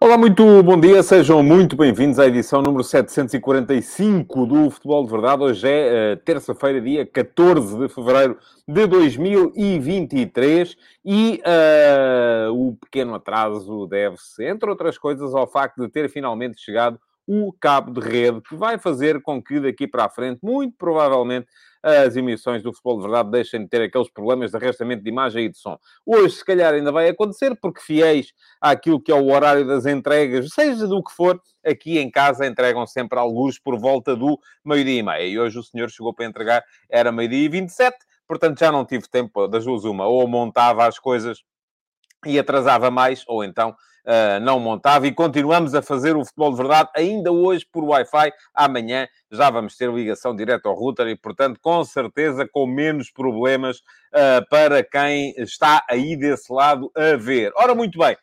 Olá, muito bom dia, sejam muito bem-vindos à edição número 745 do Futebol de Verdade. Hoje é uh, terça-feira, dia 14 de fevereiro de 2023 e uh, o pequeno atraso deve-se, entre outras coisas, ao facto de ter finalmente chegado o cabo de rede, que vai fazer com que daqui para a frente, muito provavelmente, as emissões do Futebol de Verdade deixem de ter aqueles problemas de arrastamento de imagem e de som. Hoje, se calhar, ainda vai acontecer, porque fiéis àquilo que é o horário das entregas, seja do que for, aqui em casa entregam sempre alguns por volta do meio-dia e meia. E hoje o senhor chegou para entregar, era meio-dia e 27, portanto já não tive tempo das duas uma. Ou montava as coisas e atrasava mais, ou então uh, não montava. E continuamos a fazer o futebol de verdade, ainda hoje por Wi-Fi. Amanhã já vamos ter ligação direta ao router e, portanto, com certeza com menos problemas uh, para quem está aí desse lado a ver. Ora, muito bem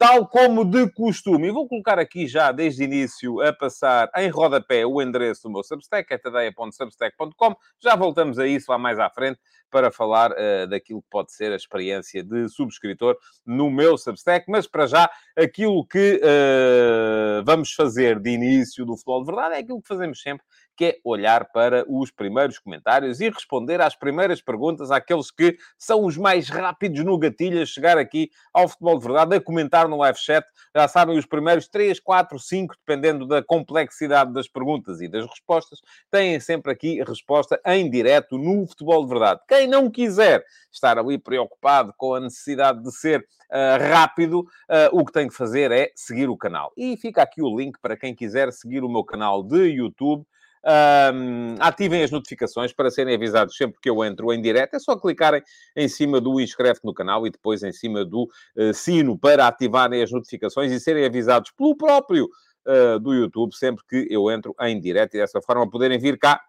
tal como de costume. E vou colocar aqui já, desde início, a passar em rodapé o endereço do meu Substack, é tadeia.substack.com. Já voltamos a isso lá mais à frente para falar uh, daquilo que pode ser a experiência de subscritor no meu Substack. Mas, para já, aquilo que uh, vamos fazer de início do Futebol de Verdade é aquilo que fazemos sempre, que é olhar para os primeiros comentários e responder às primeiras perguntas, àqueles que são os mais rápidos no gatilho a chegar aqui ao Futebol de Verdade, a comentar no live chat. Já sabem, os primeiros 3, 4, 5, dependendo da complexidade das perguntas e das respostas, têm sempre aqui resposta em direto no Futebol de Verdade. Quem não quiser estar ali preocupado com a necessidade de ser uh, rápido, uh, o que tem que fazer é seguir o canal. E fica aqui o link para quem quiser seguir o meu canal de YouTube. Um, ativem as notificações para serem avisados sempre que eu entro em direto. É só clicarem em cima do inscreve no canal e depois em cima do uh, sino para ativarem as notificações e serem avisados pelo próprio uh, do YouTube sempre que eu entro em direto e dessa forma poderem vir cá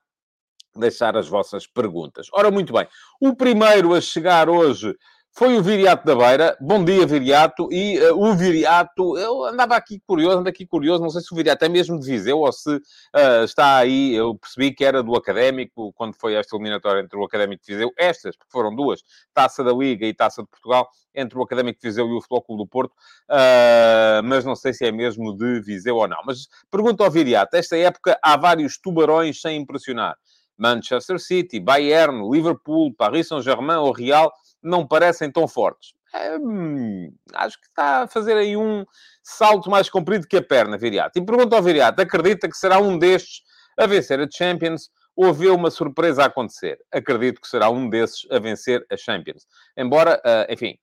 deixar as vossas perguntas. Ora, muito bem. O primeiro a chegar hoje foi o Viriato da Beira. Bom dia, Viriato. E uh, o Viriato, eu andava aqui curioso, ando aqui curioso, não sei se o Viriato é mesmo de Viseu ou se uh, está aí. Eu percebi que era do Académico, quando foi esta eliminatória entre o Académico de Viseu. Estas, porque foram duas, Taça da Liga e Taça de Portugal, entre o Académico de Viseu e o Futebol Clube do Porto. Uh, mas não sei se é mesmo de Viseu ou não. Mas pergunto ao Viriato, esta época há vários tubarões sem impressionar. Manchester City, Bayern, Liverpool, Paris Saint-Germain ou Real não parecem tão fortes. É, hum, acho que está a fazer aí um salto mais comprido que a perna, Viriato. E pergunto ao Viriato, acredita que será um destes a vencer a Champions ou vê uma surpresa a acontecer? Acredito que será um desses a vencer a Champions. Embora, uh, enfim,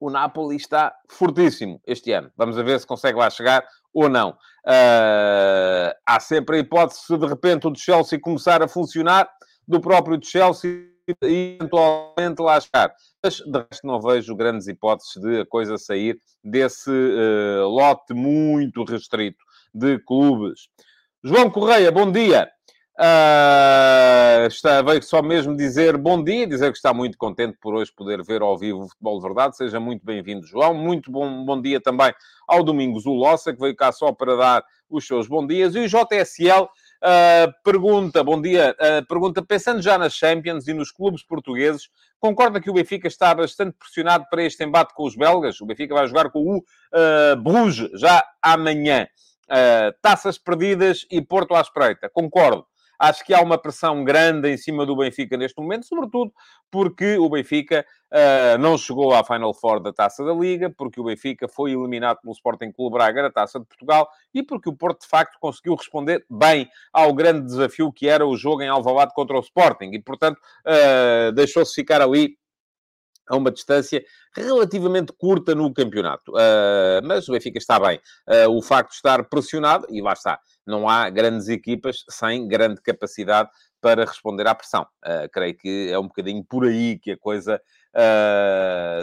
o Napoli está fortíssimo este ano. Vamos ver se consegue lá chegar ou não. Uh, há sempre a hipótese de, repente, o de Chelsea começar a funcionar, do próprio de Chelsea e eventualmente lá chegar. Mas, de resto, não vejo grandes hipóteses de a coisa sair desse uh, lote muito restrito de clubes. João Correia, bom dia. Uh, está, veio só mesmo dizer bom dia, dizer que está muito contente por hoje poder ver ao vivo o Futebol de Verdade. Seja muito bem-vindo, João. Muito bom, bom dia também ao Domingos Ulossa, que veio cá só para dar os seus bom dias. E o JSL uh, pergunta, bom dia, uh, pergunta, pensando já nas Champions e nos clubes portugueses, concorda que o Benfica está bastante pressionado para este embate com os belgas? O Benfica vai jogar com o uh, Bruges já amanhã. taças perdidas e Porto à espreita. Concordo. Acho que há uma pressão grande em cima do Benfica neste momento, sobretudo porque o Benfica uh, não chegou à Final Four da Taça da Liga, porque o Benfica foi eliminado pelo Sporting Clube Braga na Taça de Portugal e porque o Porto, de facto, conseguiu responder bem ao grande desafio que era o jogo em Alvalade contra o Sporting. E, portanto, uh, deixou-se ficar ali a uma distância relativamente curta no campeonato. Uh, mas o Benfica está bem. Uh, o facto de estar pressionado, e lá está, não há grandes equipas sem grande capacidade para responder à pressão. Uh, creio que é um bocadinho por aí que a coisa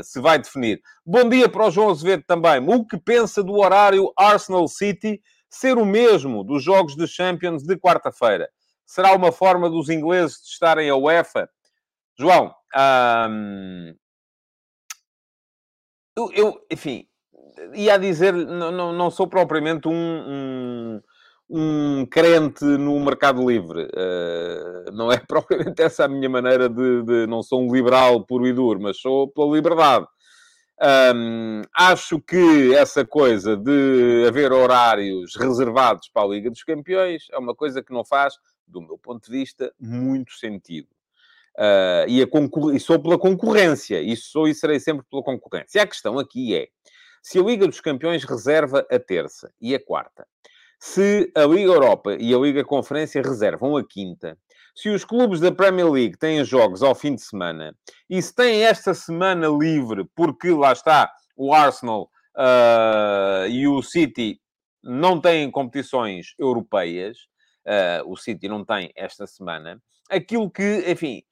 se vai definir. Bom dia para o João Azevedo também. O que pensa do horário Arsenal City ser o mesmo dos jogos de Champions de quarta-feira? Será uma forma dos ingleses de estarem a UEFA? João, um, eu, eu, enfim, ia dizer, não, não, não sou propriamente um, um, um, crente no mercado livre. Uh, não é propriamente essa a minha maneira de, de, Não sou um liberal puro e duro, mas sou pela liberdade. Um, acho que essa coisa de haver horários reservados para a Liga dos Campeões é uma coisa que não faz, do meu ponto de vista, muito sentido. Uh, e, e sou pela concorrência, e sou e serei sempre pela concorrência. A questão aqui é, se a Liga dos Campeões reserva a terça e a quarta, se a Liga Europa e a Liga Conferência reservam a quinta, se os clubes da Premier League têm jogos ao fim de semana e se têm esta semana livre, porque lá está o Arsenal uh, e o City não têm competições europeias, uh, o City não tem esta semana, aquilo que, enfim,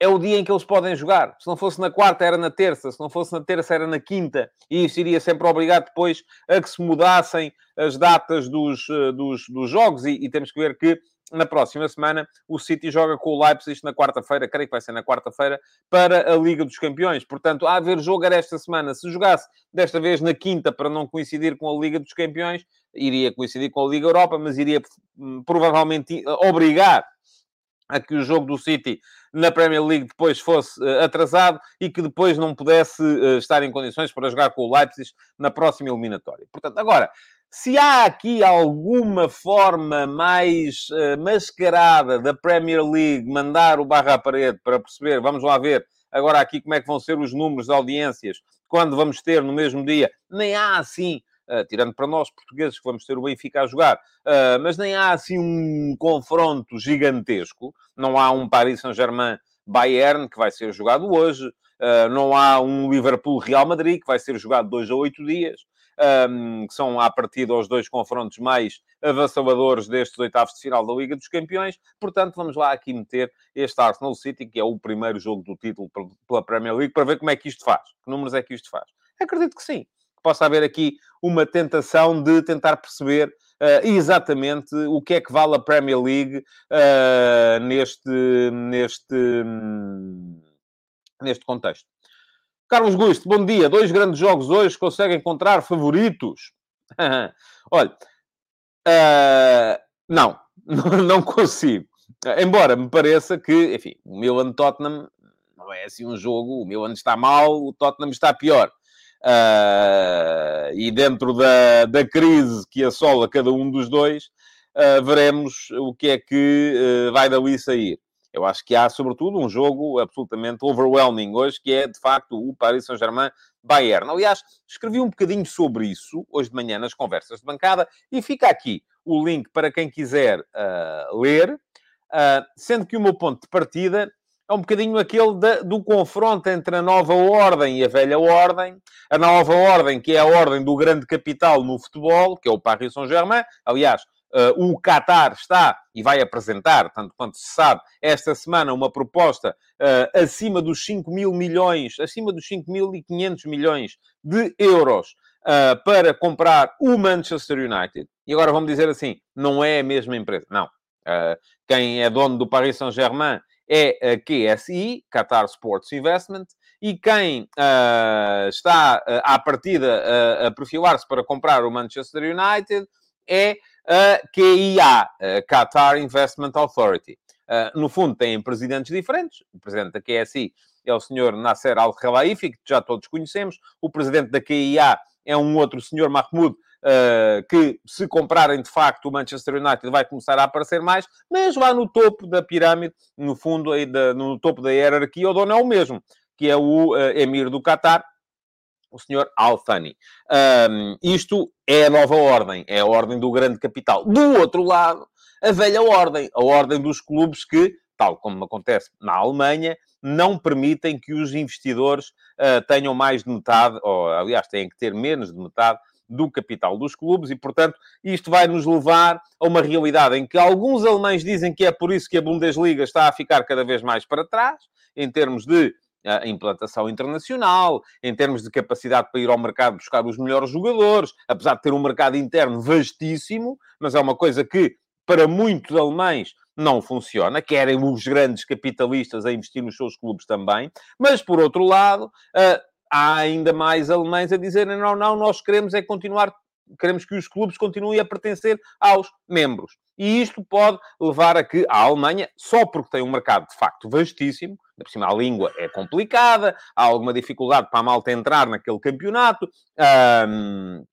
é o dia em que eles podem jogar. Se não fosse na quarta, era na terça. Se não fosse na terça, era na quinta. E isso iria sempre obrigar depois a que se mudassem as datas dos, eh, dos, dos jogos. E, e, temos que ver que na próxima semana o City joga com o Leipzig na quarta-feira, creio que vai ser na quarta-feira, para a Liga dos Campeões. Portanto, a haver jogo era esta semana. Se jogasse desta vez na quinta para não coincidir com a Liga dos Campeões, iria coincidir com a Liga Europa, mas iria hum, provavelmente obrigar a que o jogo do City na Premier League depois fosse uh, atrasado e que depois não pudesse uh, estar em condições para jogar com o Leipzig na próxima eliminatória. Portanto, agora, se há aqui alguma forma mais uh, mascarada da Premier League mandar o barra à parede para perceber, vamos lá ver agora aqui como é que vão ser os números de audiências quando vamos ter no mesmo dia, nem há assim tirando para nós portugueses que vamos ter o Benfica a jogar, uh, mas nem há assim um confronto gigantesco. Não há um Paris Saint-Germain Bayern que vai ser jogado hoje, uh, não há um Liverpool Real Madrid que vai ser jogado dois a oito dias. Que são, à partida, os dois confrontos mais avassaladores destes oitavos de final da Liga dos Campeões. Portanto, vamos lá aqui meter este Arsenal City, que é o primeiro jogo do título pela Premier League, para ver como é que isto faz. Que números é que isto faz? Acredito que sim possa haver aqui uma tentação de tentar perceber uh, exatamente o que é que vale a Premier League uh, neste, neste, neste contexto. Carlos Gusto, bom dia. Dois grandes jogos hoje, consegue encontrar favoritos? Olha, uh, não, não consigo. Embora me pareça que, enfim, o Milan-Tottenham não é assim um jogo, o Milan está mal, o Tottenham está pior. Uh, e dentro da, da crise que assola cada um dos dois, uh, veremos o que é que uh, vai dali sair. Eu acho que há, sobretudo, um jogo absolutamente overwhelming hoje, que é, de facto, o Paris Saint-Germain-Bayern. Aliás, escrevi um bocadinho sobre isso hoje de manhã nas conversas de bancada e fica aqui o link para quem quiser ler, sendo que o meu ponto de partida é um bocadinho aquele da, do confronto entre a nova ordem e a velha ordem. A nova ordem, que é a ordem do grande capital no futebol, que é o Paris Saint-Germain. Aliás, uh, o Qatar está e vai apresentar, tanto quanto se sabe, esta semana uma proposta uh, acima dos 5 mil milhões, acima dos 5.500 milhões de euros uh, para comprar o Manchester United. E agora vamos dizer assim, não é a mesma empresa. Não. quem é dono do Paris Saint-Germain é a QSI, Qatar Sports Investment, e quem uh, está uh, à partida uh, a perfilar-se para comprar o Manchester United é a QIA, Qatar Investment Authority. no fundo, têm presidentes diferentes. O presidente da QSI é o senhor Nasser Al-Khelaifi, que já todos conhecemos. O presidente da QIA é um outro senhor Mahmoud, que se comprarem de facto o Manchester United vai começar a aparecer mais, mas lá no topo da pirâmide, no fundo, aí no topo da hierarquia, o dono é o mesmo, que é o uh, Emir do Qatar, o senhor Al Thani. Um, isto é a nova ordem, é a ordem do grande capital. Do outro lado, a velha ordem, a ordem dos clubes que, tal como acontece na Alemanha, não permitem que os investidores uh, tenham mais de metade, ou aliás, têm que ter menos de metade do capital dos clubes e, portanto, isto vai nos levar a uma realidade em que alguns alemães dizem que é por isso que a Bundesliga está a ficar cada vez mais para trás, em termos de uh, implantação internacional, em termos de capacidade para ir ao mercado buscar os melhores jogadores, apesar de ter um mercado interno vastíssimo, mas é uma coisa que, para muitos alemães, não funciona. Querem os grandes capitalistas a investir nos seus clubes também. Mas, por outro lado, uh, há ainda mais alemães a dizerem não, não, nós queremos é continuar, queremos que os clubes continuem a pertencer aos membros. E isto pode levar a que a Alemanha, só porque tem um mercado de facto vastíssimo, por cima a língua é complicada, há alguma dificuldade para a malta entrar naquele campeonato, hum,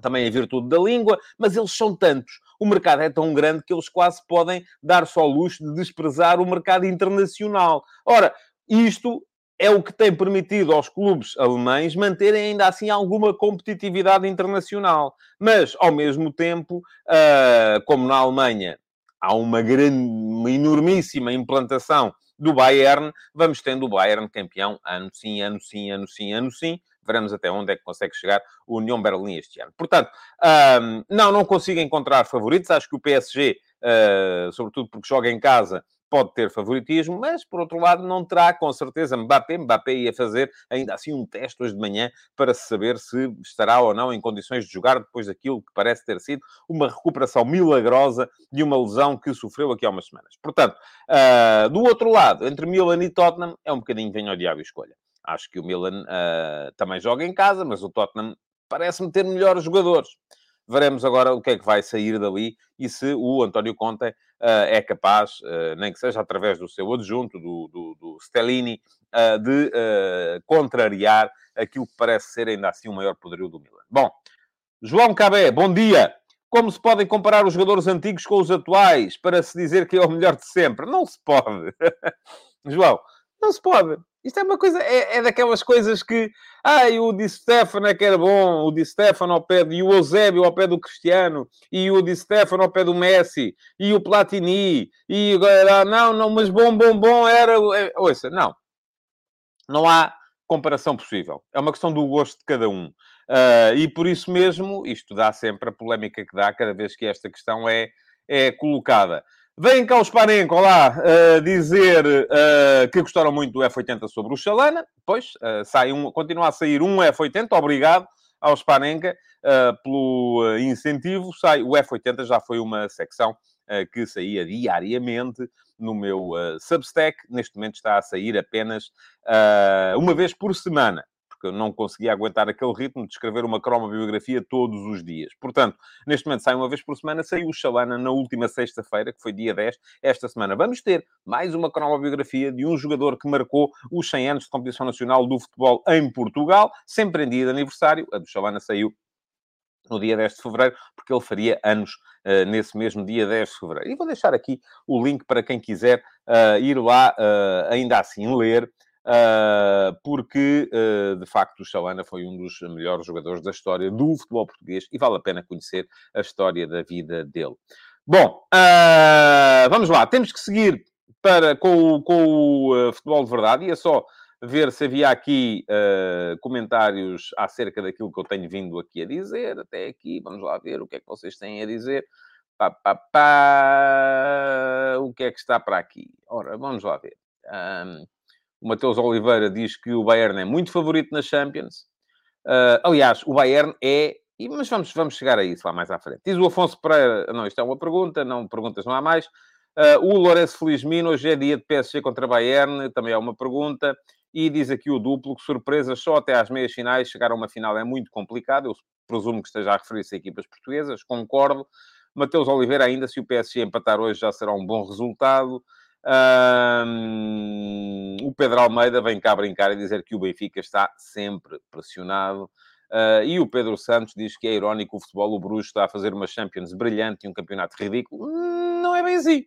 também em virtude da língua, mas eles são tantos. O mercado é tão grande que eles quase podem dar só luxo de desprezar o mercado internacional. Ora, isto é o que tem permitido aos clubes alemães manterem ainda assim alguma competitividade internacional. Mas, ao mesmo tempo, uh, como na Alemanha há uma grande, uma enormíssima implantação do Bayern, vamos tendo o Bayern campeão ano sim, ano sim, ano sim, ano sim. Veremos até onde é que consegue chegar o União Berlim este ano. Portanto, não, não consigo encontrar favoritos. Acho que o PSG, uh, ah, sobretudo porque joga em casa, pode ter favoritismo, mas por outro lado não terá com certeza Mbappé. Mbappé ia fazer ainda assim um teste hoje de manhã para saber se estará ou não em condições de jogar depois daquilo que parece ter sido uma recuperação milagrosa de uma lesão que sofreu aqui há umas semanas. Portanto, uh, do outro lado, entre Milan e Tottenham, é um bocadinho venho ao diabo e escolha. Acho que o Milan uh, também joga em casa, mas o Tottenham parece-me ter melhores jogadores. Veremos agora o que é que vai sair dali e se o António Conte uh, é capaz, uh, nem que seja através do seu adjunto, do, do, do Stellini, uh, de contrariar aquilo que parece ser ainda assim o maior poderio do Milan. Bom, João Cabé, bom dia. Como se podem comparar os jogadores antigos com os atuais para se dizer que é o melhor de sempre? Não se pode. João, não se pode. Isto é uma coisa, é, é daquelas coisas que, ai, o Di Stefano é que era bom, o Di Stefano ao pé, e o Eusébio ao pé do Cristiano, e o Di Stefano ao pé do Messi, e o Platini, e agora, não, não, mas bom, bom, bom era, é, ouça, não. Não há comparação possível. É uma questão do gosto de cada um. Uh, e por isso mesmo, isto dá sempre a polémica que dá cada vez que esta questão é, é colocada. Vem cá os Spanenko lá uh, dizer uh, que gostaram muito do F80 sobre o Xalana. Pois, uh, sai um, continua a sair um F80. Obrigado ao Spanenka pelo incentivo. Sai, o F80 já foi uma secção que saía diariamente no meu Substack. Neste momento está a sair apenas uma vez por semana porque eu não conseguia aguentar aquele ritmo de escrever uma cromobiografia todos os dias. Portanto, neste momento sai uma vez por semana, saiu o Xalana na última sexta-feira, que foi dia 10. Esta semana vamos ter mais uma cromobiografia de um jogador que marcou os 100 anos de competição nacional do futebol em Portugal, sempre em dia de aniversário. A do Xalana saiu no dia 10 de fevereiro, porque ele faria anos uh, nesse mesmo dia 10 de fevereiro. E vou deixar aqui o link para quem quiser uh, ir lá, uh, ainda assim, ler porque, uh, de facto, o Chalana foi um dos melhores jogadores da história do futebol português e vale a pena conhecer a história da vida dele. Bom, uh, vamos lá, temos que seguir para, com, com o futebol de verdade, e é só ver se havia aqui uh, comentários acerca daquilo que eu tenho vindo aqui a dizer, até aqui, vamos lá ver o que é que vocês têm a dizer. Pá, pá, pá. O que é que está para aqui? Ora, vamos lá ver. Um, o Mateus Oliveira diz que o Bayern é muito favorito na Champions. Uh, aliás, o Bayern é. Mas vamos, vamos chegar a isso lá mais à frente. Diz o Afonso Pereira. Não, isto é uma pergunta, não perguntas não há mais. Uh, o Lourenço Felizmino, hoje é dia de PSG contra Bayern, também é uma pergunta. E diz aqui o duplo que surpresas só até às meias finais. Chegar a uma final é muito complicado. Eu presumo que esteja a referir-se a equipas portuguesas, concordo. Mateus Oliveira, ainda se o PSG empatar hoje, já será um bom resultado. Um, o Pedro Almeida vem cá brincar e dizer que o Benfica está sempre pressionado. Uh, e o Pedro Santos diz que é irónico o futebol, o Bruges está a fazer uma Champions brilhante e um campeonato ridículo. Hum, não é bem assim.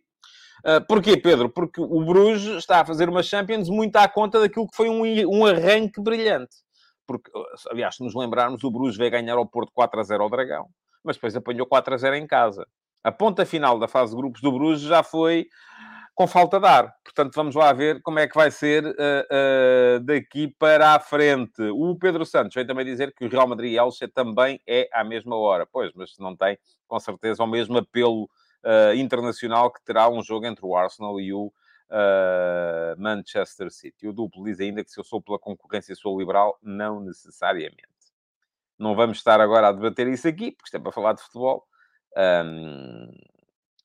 Uh, porquê, Pedro? Porque o Bruges está a fazer uma Champions muito à conta daquilo que foi um, um arranque brilhante. Porque, aliás, se nos lembrarmos, o Bruges veio ganhar ao Porto 4 a 0 ao Dragão, mas depois apanhou 4 a 0 em casa. A ponta final da fase de grupos do Bruges já foi com falta de ar. Portanto, vamos lá ver como é que vai ser uh, uh, daqui para a frente. O Pedro Santos vem também dizer que o Real Madrid e Elche também é à mesma hora. Pois, mas não tem, com certeza, o mesmo apelo uh, internacional que terá um jogo entre o Arsenal e o Manchester City. O duplo diz ainda que se eu sou pela concorrência sou liberal, não necessariamente. Não vamos estar agora a debater isso aqui, porque isto é para falar de futebol. Um,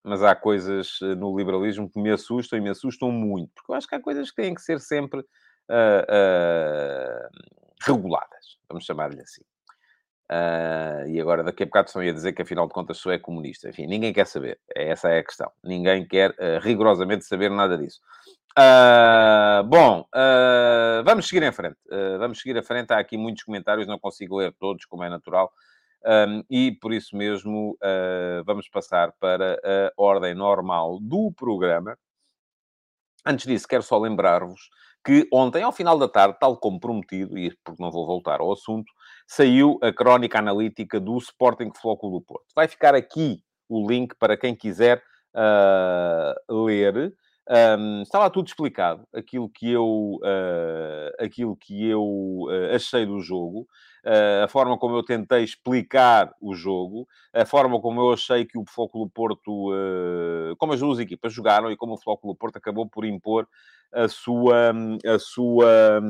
mas há coisas eh, no liberalismo que me assustam e me assustam muito, porque eu acho que há coisas que têm que ser sempre uh, uh, reguladas, vamos chamar-lhe assim. Uh, e agora, daqui a bocado, estão a dizer que, afinal de contas, sou é comunista. Enfim, ninguém quer saber. Essa é a questão. Ninguém quer rigorosamente saber nada disso. Bom, vamos seguir em frente. vamos seguir em frente. Há aqui muitos comentários, não consigo ler todos, como é natural. Um, e, por isso mesmo, vamos passar para a ordem normal do programa. Antes disso, quero só lembrar-vos que ontem, ao final da tarde, tal como prometido, e porque não vou voltar ao assunto, saiu a crónica analítica do Sporting Flóculo do Porto. Vai ficar aqui o link para quem quiser uh, ler. Um, está lá tudo explicado, aquilo que eu, uh, aquilo que eu uh, achei do jogo, uh, a forma como eu tentei explicar o jogo, a forma como eu achei que o Flóculo Porto, como as duas equipas jogaram e como o Flóculo Porto acabou por impor a sua, a sua,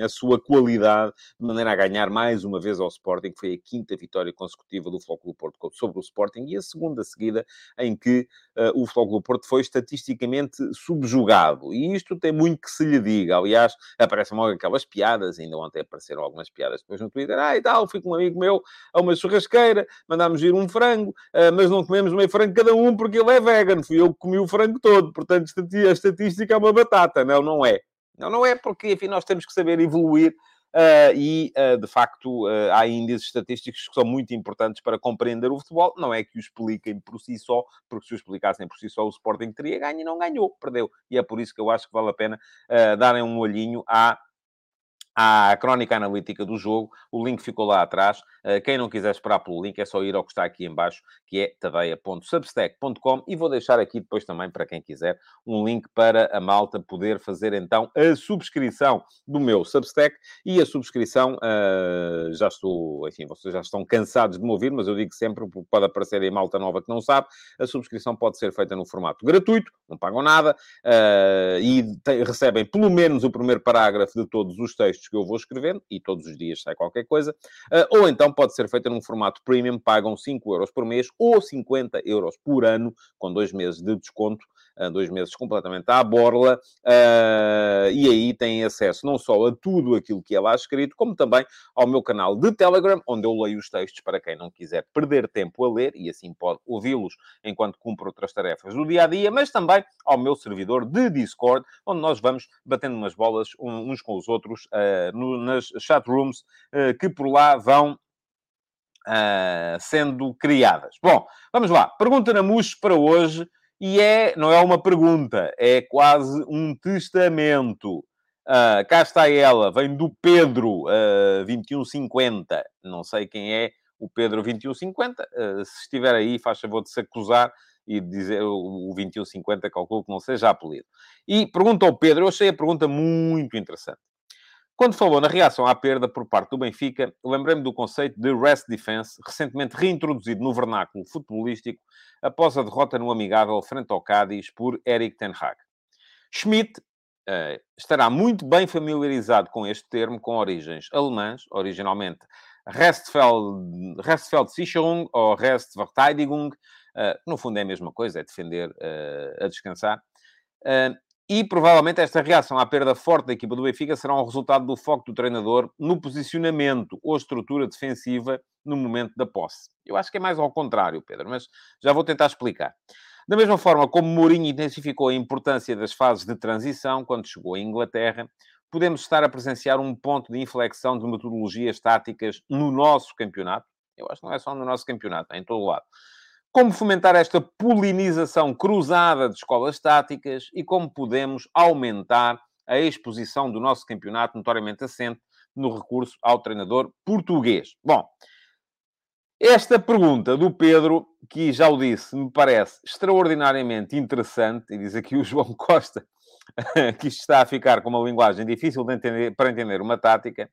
a sua qualidade, de maneira a ganhar mais uma vez ao Sporting, foi a quinta vitória consecutiva do Flóculo Porto sobre o Sporting e a segunda seguida em que uh, o Flóculo Porto foi estatisticamente subjugado. E isto tem muito que se lhe diga. Aliás, aparecem logo aquelas piadas, ainda ontem apareceram algumas piadas depois no Twitter. Ah, e tal, fui com um amigo meu a uma churrasqueira, mandámos ir um frango, uh, mas não comemos meio frango cada um porque ele é vegan. Fui eu que comi o frango todo. Portanto, a estatística é uma batata não, não é. Não, não é porque, enfim, nós temos que saber evoluir uh, e, uh, de facto, uh, há índices estatísticos que são muito importantes para compreender o futebol. Não é que o expliquem por si só, porque se o explicassem por si só, o Sporting teria ganho e não ganhou, perdeu. E é por isso que eu acho que vale a pena darem um olhinho à à crónica analítica do jogo. O link ficou lá atrás. Eh, quem não quiser esperar pelo link, é só ir ao que está aqui em baixo, que é tadeia.substack.com e vou deixar aqui depois também, para quem quiser, um link para a malta poder fazer então a subscrição do meu Substack e a subscrição, uh, já estou, enfim, vocês já estão cansados de me ouvir, mas eu digo sempre, porque pode aparecer em malta nova que não sabe, a subscrição pode ser feita no formato gratuito, não pagam nada, uh, e te, recebem pelo menos o primeiro parágrafo de todos os textos textos que eu vou escrevendo, e todos os dias sai qualquer coisa, uh, ou então pode ser feita num formato premium, pagam 5 euros por mês ou 50 euros por ano, com dois meses de desconto, dois meses completamente à borla, uh, e aí têm acesso não só a tudo aquilo que é lá escrito, como também ao meu canal de Telegram, onde eu leio os textos para quem não quiser perder tempo a ler, e assim pode ouvi-los enquanto cumpre outras tarefas do dia a dia, mas também ao meu servidor de Discord, onde nós vamos batendo umas bolas uns com os outros uh, no, nas chatrooms uh, que por lá vão uh, sendo criadas. Bom, vamos lá. Pergunta na MUS para hoje. E é, não é uma pergunta, é quase um testamento. Uh, cá está ela, vem do Pedro uh, 2150. Não sei quem é o Pedro 2150. Uh, se estiver aí, faz favor de se acusar e dizer o 2150, calculo que não seja apelido. E pergunta ao Pedro, eu achei a pergunta muito interessante. Quando falou na reação à perda por parte do Benfica, lembrei-me do conceito de rest defense, recentemente reintroduzido no vernáculo futebolístico após a derrota no amigável frente ao Cádiz por Eric Ten Hag. Schmidt uh, estará muito bem familiarizado com este termo, com origens alemãs, originalmente Restfeld, Restfeldsicherung ou Restverteidigung, uh, no fundo é a mesma coisa, é defender uh, a descansar. Uh, e provavelmente esta reação à perda forte da equipa do Benfica será um resultado do foco do treinador no posicionamento ou estrutura defensiva no momento da posse. Eu acho que é mais ao contrário, Pedro, mas já vou tentar explicar. Da mesma forma como Mourinho intensificou a importância das fases de transição quando chegou à Inglaterra, podemos estar a presenciar um ponto de inflexão de metodologias táticas no nosso campeonato. Eu acho que não é só no nosso campeonato, é em todo o lado como fomentar esta polinização cruzada de escolas táticas e como podemos aumentar a exposição do nosso campeonato, notoriamente assente no recurso ao treinador português. Bom, esta pergunta do Pedro, que já o disse, me parece extraordinariamente interessante, e diz aqui o João Costa que isto está a ficar com uma linguagem difícil de entender, para entender uma tática,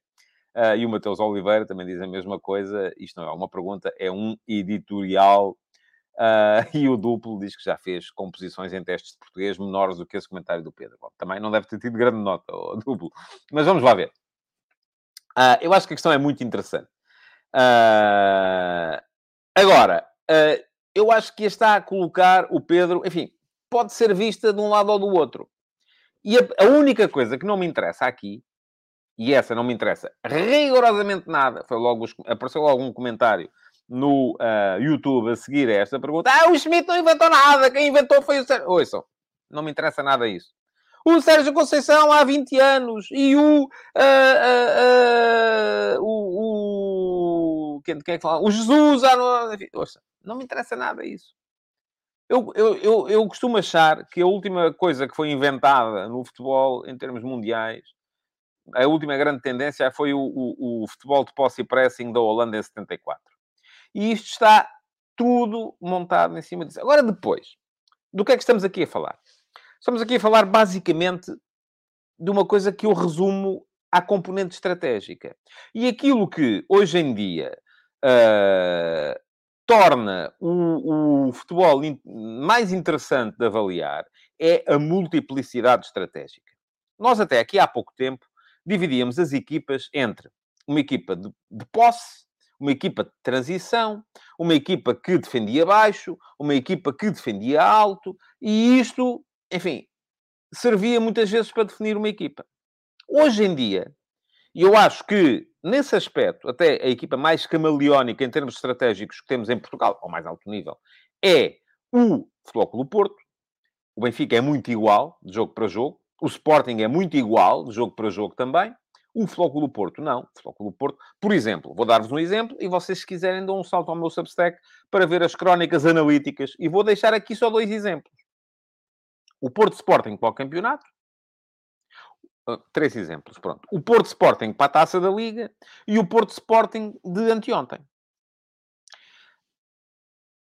uh, e o Mateus Oliveira também diz a mesma coisa. Isto não é uma pergunta, é um editorial Uh, e o duplo diz que já fez composições em testes de português menores do que esse comentário do Pedro. Bom, também não deve ter tido grande nota, o duplo. Mas vamos lá ver. Uh, eu acho que a questão é muito interessante. Uh, agora, eu acho que está a colocar o Pedro, enfim, pode ser vista de um lado ou do outro. E a, a única coisa que não me interessa aqui e essa não me interessa rigorosamente nada, foi logo, apareceu logo um comentário no uh, YouTube a seguir a esta pergunta. Ah, o Schmidt não inventou nada, quem inventou foi o Sérgio. Ouçam, não me interessa nada isso. O Sérgio Conceição há 20 anos e o. Uh, uh, o, o, quem, quem é que fala? O Jesus há. Ouça, não me interessa nada isso. Eu, eu, eu, eu costumo achar que a última coisa que foi inventada no futebol, em termos mundiais, a última grande tendência foi o, o, o futebol de posse e pressing da Holanda em 74. E isto está tudo montado em cima disso. Agora, depois, do que é que estamos aqui a falar? Estamos aqui a falar basicamente de uma coisa que eu resumo à componente estratégica. E aquilo que hoje em dia uh, torna o, o, futebol mais interessante de avaliar é a multiplicidade estratégica. Nós, até aqui há pouco tempo, dividíamos as equipas entre uma equipa de, de posse, uma equipa de transição, uma equipa que defendia baixo, uma equipa que defendia alto, e isto, enfim, servia muitas vezes para definir uma equipa. Hoje em dia, e eu acho que, nesse aspecto, até a equipa mais camaleónica em termos estratégicos que temos em Portugal, ao mais alto nível, é o Futebol Clube Porto. O Benfica é muito igual, de jogo para jogo. O Sporting é muito igual, de jogo para jogo também. O Futebol Clube Porto, não. O Clube Porto, por exemplo, vou dar-vos um exemplo e vocês, se quiserem, dão um salto ao meu Substack para ver as crónicas analíticas. E vou deixar aqui só dois exemplos. O Porto Sporting para o campeonato ah, três exemplos, pronto. O Porto Sporting para a Taça da Liga e o Porto Sporting de anteontem.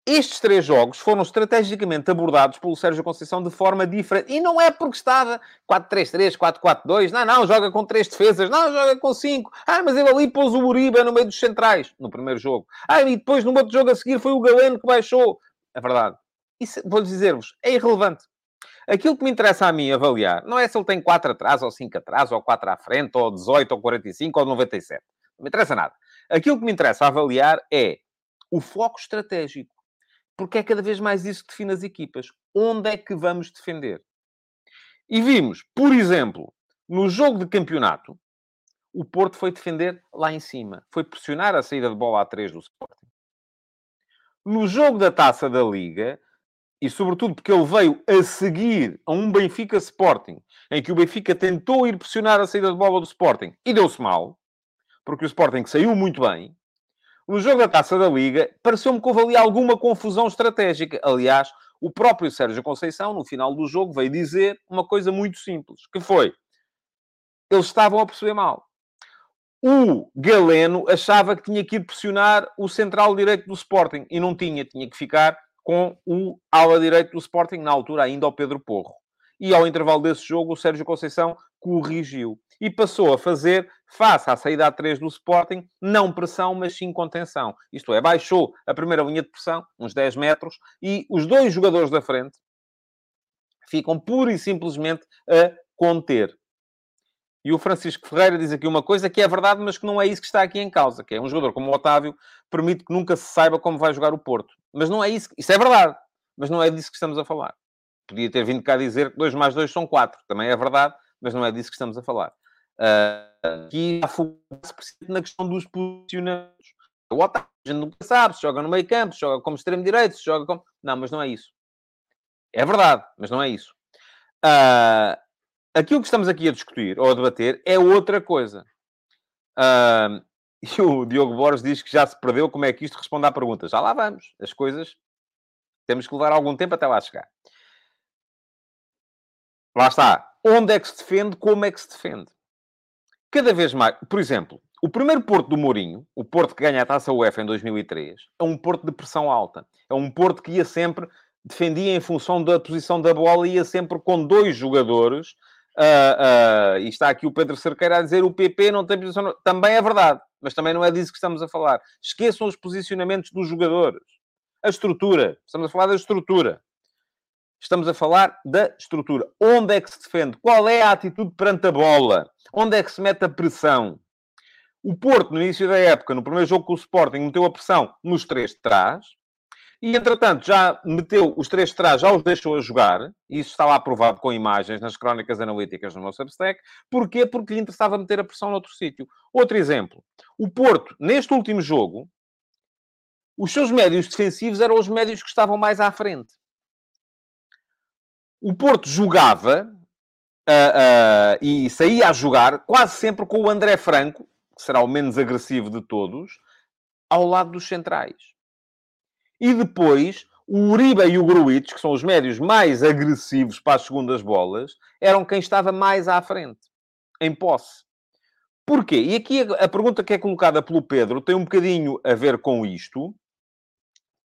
Estes três jogos foram estrategicamente abordados pelo Sérgio Conceição de forma diferente. E não é porque estava 4-3-3, 4-4-2. Não, não, joga com três defesas. Não, joga com cinco. Ah, mas ele ali pôs o Uribe no meio dos centrais, no primeiro jogo. Ah, e depois no outro jogo a seguir foi o Galeno que baixou. É verdade. Isso, vou dizer-vos, é irrelevante. Aquilo que me interessa a mim avaliar não é se ele tem 4 atrás, ou 5 atrás, ou 4 à frente, ou 18, ou 45, ou 97. Não me interessa nada. Aquilo que me interessa avaliar é o foco estratégico. Porque é cada vez mais isso que define as equipas. Onde é que vamos defender? E vimos, por exemplo, no jogo de campeonato, o Porto foi defender lá em cima. Foi pressionar a saída de bola a 3 do Sporting. No jogo da Taça da Liga, e sobretudo porque ele veio a seguir a um Benfica Sporting, em que o Benfica tentou ir pressionar a saída de bola do Sporting e deu-se mal, porque o Sporting saiu muito bem. No jogo da Taça da Liga, pareceu-me que houve ali alguma confusão estratégica. Aliás, o próprio Sérgio Conceição, no final do jogo, veio dizer uma coisa muito simples, que foi... Eles estavam a perceber mal. O Galeno achava que tinha que ir pressionar o central direito do Sporting e não tinha, tinha que ficar com o ala direito do Sporting, na altura ainda ao Pedro Porro. E ao intervalo desse jogo, o Sérgio Conceição corrigiu e passou a fazer, face à saída a 3 do Sporting, não pressão, mas sim contenção. Isto é, baixou a primeira linha de pressão, uns 10 metros, e os dois jogadores da frente ficam pura e simplesmente a conter. E o Francisco Ferreira diz aqui uma coisa que é verdade, mas que não é isso que está aqui em causa, que é um jogador como o Otávio permite que nunca se saiba como vai jogar o Porto. Mas não é isso. Isso é verdade, mas não é disso que estamos a falar. Podia ter vindo cá dizer que 2 mais 2 são 4. Também é verdade, mas não é disso que estamos a falar. Uh, aqui há focar-se na questão dos posicionamentos. O Otávio, a gente nunca sabe se joga no meio campo, se joga como extremo direito, se joga como... Não, mas não é isso. É verdade, mas não é isso. Uh, aquilo que estamos aqui a discutir ou a debater é outra coisa. Uh, e o Diogo Borges diz que já se perdeu como é que isto responde à pergunta. Já lá vamos. As coisas temos que levar algum tempo até lá chegar. Lá está. Onde é que se defende? Como é que se defende? Cada vez mais. Por exemplo, o primeiro Porto do Mourinho, o Porto que ganha a taça UEFA em 2003, é um Porto de pressão alta. É um Porto que ia sempre, defendia em função da posição da bola, ia sempre com dois jogadores Uh, uh, e está aqui o Pedro Cerqueira a dizer o PP não tem posição. Também é verdade, mas também não é disso que estamos a falar. Esqueçam os posicionamentos dos jogadores. A estrutura. Estamos a falar da estrutura. Estamos a falar da estrutura. Onde é que se defende? Qual é a atitude perante a bola? Onde é que se mete a pressão? O Porto, no início da época, no primeiro jogo com o Sporting, meteu a pressão nos três de trás. E, entretanto, já meteu os três de trás, já os deixou a jogar. E isso está lá aprovado com imagens nas crónicas analíticas no meu Substack. Porquê? Porque lhe interessava meter a pressão noutro sítio. Outro exemplo. O Porto, neste último jogo, os seus médios defensivos eram os médios que estavam mais à frente. O Porto jogava uh, uh, e saía a jogar quase sempre com o André Franco, que será o menos agressivo de todos, ao lado dos centrais. E depois, o Uribe e o Gruitch, que são os médios mais agressivos para as segundas bolas, eram quem estava mais à frente, em posse. Porquê? E aqui a, a pergunta que é colocada pelo Pedro tem um bocadinho a ver com isto,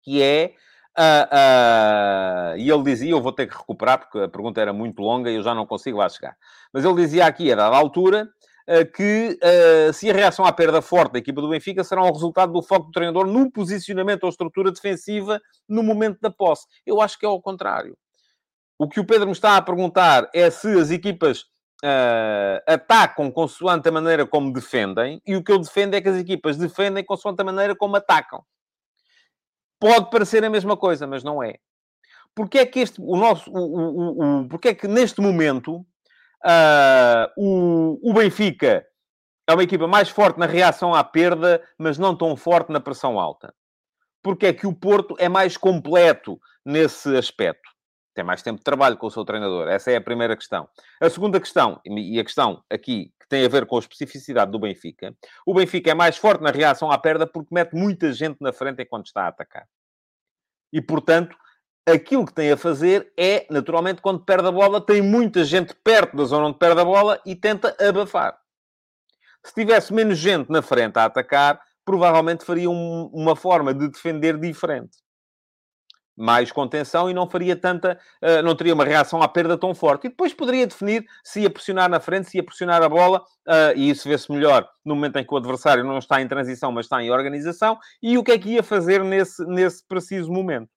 que é Uh, uh, e ele dizia, eu vou ter que recuperar porque a pergunta era muito longa e eu já não consigo lá chegar. Mas ele dizia aqui, a dada altura, uh, que se a reação à perda forte da equipa do Benfica será um resultado do foco do treinador no posicionamento ou estrutura defensiva no momento da posse. Eu acho que é ao contrário. O que o Pedro me está a perguntar é se as equipas atacam consoante a maneira como defendem, e o que eu defendo é que as equipas defendem consoante a maneira como atacam. Pode parecer a mesma coisa, mas não é. Porque é que este, o nosso, o, o, o, é que neste momento uh, o, o Benfica é uma equipa mais forte na reação à perda, mas não tão forte na pressão alta? Porque é que o Porto é mais completo nesse aspecto? Tem mais tempo de trabalho com o seu treinador. Essa é a primeira questão. A segunda questão, e a questão aqui que tem a ver com a especificidade do Benfica, o Benfica é mais forte na reação à perda porque mete muita gente na frente enquanto está a atacar. E, portanto, aquilo que tem a fazer é, naturalmente, quando perde a bola, tem muita gente perto da zona onde perde a bola e tenta abafar. Se tivesse menos gente na frente a atacar, provavelmente faria um, uma forma de defender diferente mais contenção e não faria tanta, uh, não teria uma reação à perda tão forte. E depois poderia definir se ia pressionar na frente, se ia pressionar a bola, uh, e isso vê-se melhor no momento em que o adversário não está em transição, mas está em organização, e o que é que ia fazer nesse, nesse preciso momento.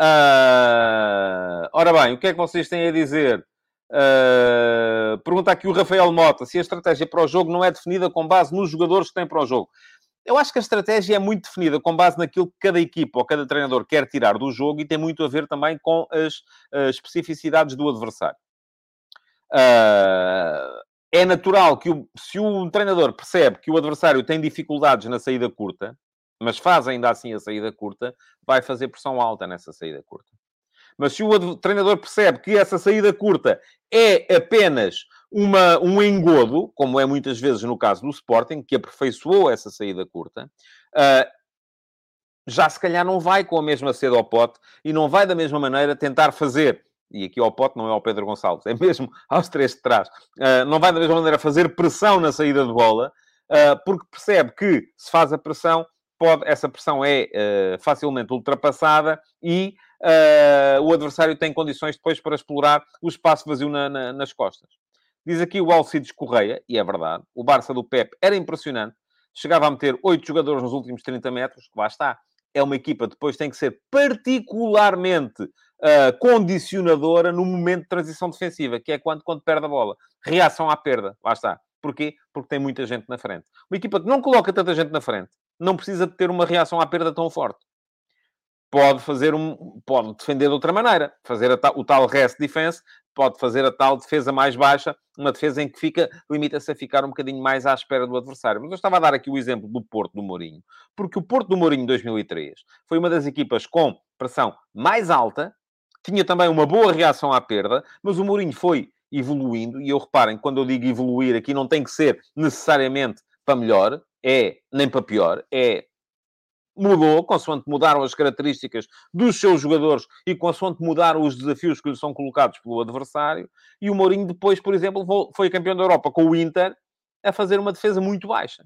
Uh, ora bem, o que é que vocês têm a dizer? Uh, pergunta aqui o Rafael Mota se a estratégia para o jogo não é definida com base nos jogadores que têm para o jogo. Eu acho que a estratégia é muito definida com base naquilo que cada equipa ou cada treinador quer tirar do jogo e tem muito a ver também com as, as especificidades do adversário. Uh, é natural que o, se o treinador percebe que o adversário tem dificuldades na saída curta, mas faz ainda assim a saída curta, vai fazer pressão alta nessa saída curta. Mas se o treinador percebe que essa saída curta é apenas uma, um engodo, como é muitas vezes no caso do Sporting, que aperfeiçoou essa saída curta, uh, já se calhar não vai com a mesma sede ao pote e não vai da mesma maneira tentar fazer. E aqui ao pote não é ao Pedro Gonçalves, é mesmo aos três de trás. Uh, não vai da mesma maneira fazer pressão na saída de bola, uh, porque percebe que se faz a pressão, pode, essa pressão é facilmente ultrapassada e o adversário tem condições depois para explorar o espaço vazio na, na, nas costas. Diz aqui o Alcides Correia, e é verdade, o Barça do Pep era impressionante. Chegava a meter oito jogadores nos últimos 30 metros, lá está. É uma equipa, depois tem que ser particularmente uh, condicionadora no momento de transição defensiva, que é quando, quando perde a bola. Reação à perda, lá está. Porquê? Porque tem muita gente na frente. Uma equipa que não coloca tanta gente na frente não precisa de ter uma reação à perda tão forte pode fazer um, pode defender de outra maneira, fazer a, o tal rest defense, pode fazer a tal defesa mais baixa, uma defesa em que fica, limita-se a ficar um bocadinho mais à espera do adversário. Mas eu estava a dar aqui o exemplo do Porto do Mourinho, porque o Porto do Mourinho 2003 foi uma das equipas com pressão mais alta, tinha também uma boa reação à perda, mas o Mourinho foi evoluindo, e eu reparem, quando eu digo evoluir aqui, não tem que ser necessariamente para melhor, é nem para pior, é mudou, consoante mudaram as características dos seus jogadores e consoante mudaram os desafios que lhe são colocados pelo adversário. E o Mourinho depois, por exemplo, foi campeão da Europa com o Inter a fazer uma defesa muito baixa.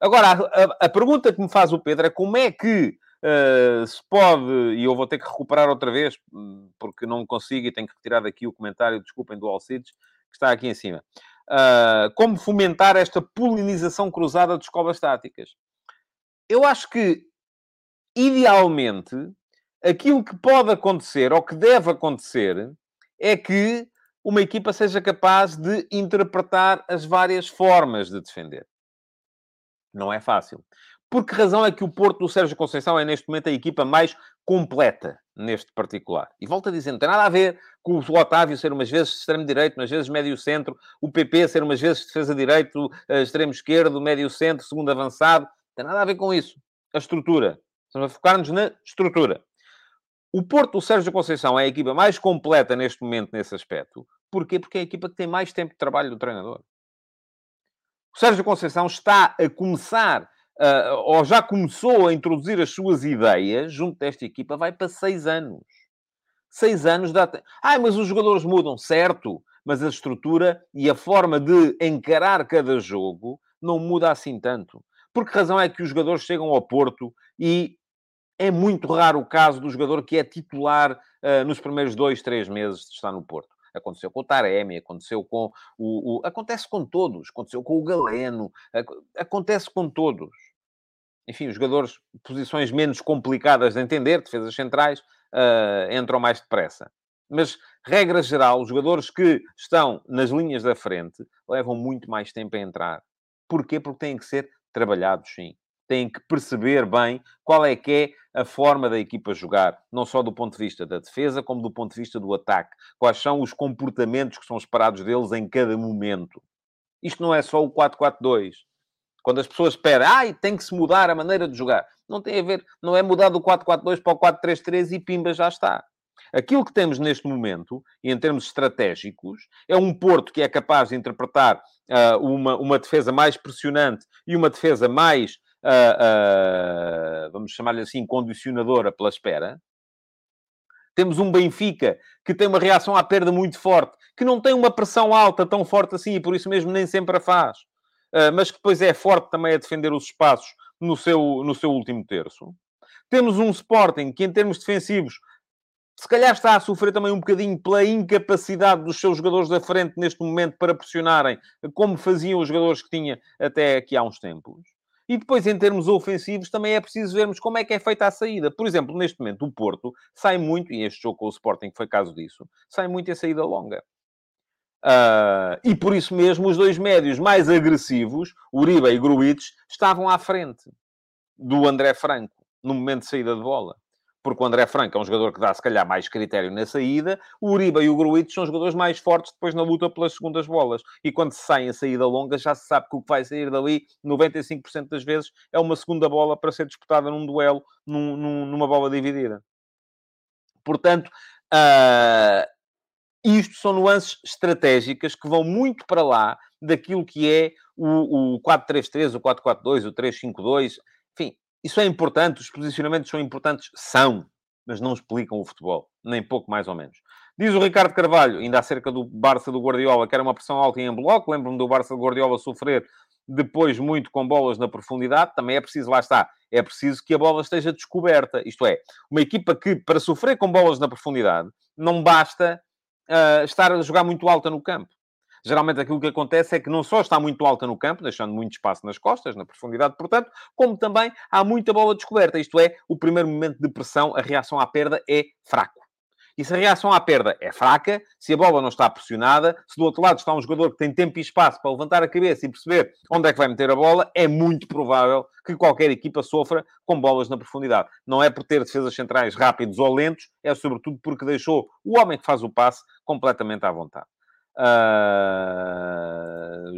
Agora, a, a, a pergunta que me faz o Pedro é como é que uh, se pode, e eu vou ter que recuperar outra vez, porque não consigo e tenho que retirar daqui o comentário, desculpem, do Alcides, que está aqui em cima. Uh, como fomentar esta polinização cruzada de escolas táticas? Eu acho que, idealmente, aquilo que pode acontecer, ou que deve acontecer, é que uma equipa seja capaz de interpretar as várias formas de defender. Não é fácil. Por que razão é que o Porto do Sérgio Conceição é neste momento a equipa mais completa neste particular? E volto a dizer, não tem nada a ver com o Otávio ser umas vezes extremo-direito, umas vezes médio-centro, o PP ser umas vezes defesa-direito, eh, extremo-esquerdo, médio-centro, segundo avançado. Tem nada a ver com isso. A estrutura. Estamos a focar-nos na estrutura. O Porto do Sérgio Conceição é a equipa mais completa neste momento nesse aspecto. Porquê? Porque é a equipa que tem mais tempo de trabalho do treinador. O Sérgio Conceição está a começar uh, ou já começou a introduzir as suas ideias junto desta equipa, vai para seis anos. Seis anos dá. Ah, mas os jogadores mudam, certo, mas a estrutura e a forma de encarar cada jogo não muda assim tanto. Por que razão é que os jogadores chegam ao Porto e é muito raro o caso do jogador que é titular uh, nos primeiros dois, três meses de estar no Porto? Aconteceu com o Taremi, aconteceu com o, o, Acontece com todos. Aconteceu com o Galeno. Acontece com todos. Enfim, os jogadores, posições menos complicadas de entender, defesas centrais, uh, entram mais depressa. Mas, regra geral, os jogadores que estão nas linhas da frente levam muito mais tempo a entrar. Porquê? Porque têm que ser trabalhados, sim têm que perceber bem qual é que é a forma da equipa jogar, não só do ponto de vista da defesa, como do ponto de vista do ataque. Quais são os comportamentos que são esperados deles em cada momento. Isto não é só o 4-4-2. Quando as pessoas esperam, ai, tem que se mudar a maneira de jogar. Não tem a ver, não é mudar do 4-4-2 para o 4-3-3 e pimba, já está. Aquilo que temos neste momento, em termos estratégicos, é um Porto que é capaz de interpretar uh, uma, uma defesa mais pressionante e uma defesa mais uh, uh, vamos chamar-lhe assim, condicionadora pela espera. Temos um Benfica que tem uma reação à perda muito forte, que não tem uma pressão alta tão forte assim e por isso mesmo nem sempre a faz, mas que depois é forte também a defender os espaços no seu, no seu último terço. Temos um Sporting que, em termos defensivos, se calhar está a sofrer também um bocadinho pela incapacidade dos seus jogadores da frente neste momento para pressionarem como faziam os jogadores que tinha até aqui há uns tempos. E depois, em termos ofensivos, também é preciso vermos como é que é feita a saída. Por exemplo, neste momento, o Porto sai muito, e este jogo com o Sporting foi caso disso, sai muito em saída longa. Uh, e por isso mesmo, os dois médios mais agressivos, Uribe e Gruitch, estavam à frente do André Franco, no momento de saída de bola porque o André Franco é um jogador que dá, se calhar, mais critério na saída. O Uribe e o Gruitch são jogadores mais fortes depois na luta pelas segundas bolas. E quando se saem a saída longa, já se sabe que o que vai sair dali, 95% das vezes, é uma segunda bola para ser disputada num duelo, num, num, numa bola dividida. Portanto, uh, isto são nuances estratégicas que vão muito para lá daquilo que é o, o 4-3-3, o 4-4-2, o 3-5-2. Enfim, isso é importante, os posicionamentos são importantes? São, mas não explicam o futebol, nem pouco mais ou menos. Diz o Ricardo Carvalho, ainda acerca do Barça do Guardiola, que era uma pressão alta em bloco. Lembro-me do Barça do Guardiola sofrer depois muito com bolas na profundidade. Também é preciso, lá está, é preciso que a bola esteja descoberta. Isto é, uma equipa que, para sofrer com bolas na profundidade, não basta uh, estar a jogar muito alta no campo geralmente aquilo que acontece é que não só está muito alta no campo, deixando muito espaço nas costas, na profundidade, portanto, como também há muita bola descoberta. Isto é, o primeiro momento de pressão, a reação à perda é fraco. E se a reação à perda é fraca, se a bola não está pressionada, se do outro lado está um jogador que tem tempo e espaço para levantar a cabeça e perceber onde é que vai meter a bola, é muito provável que qualquer equipa sofra com bolas na profundidade. Não é por ter defesas centrais rápidos ou lentos, é sobretudo porque deixou o homem que faz o passe completamente à vontade. Uh...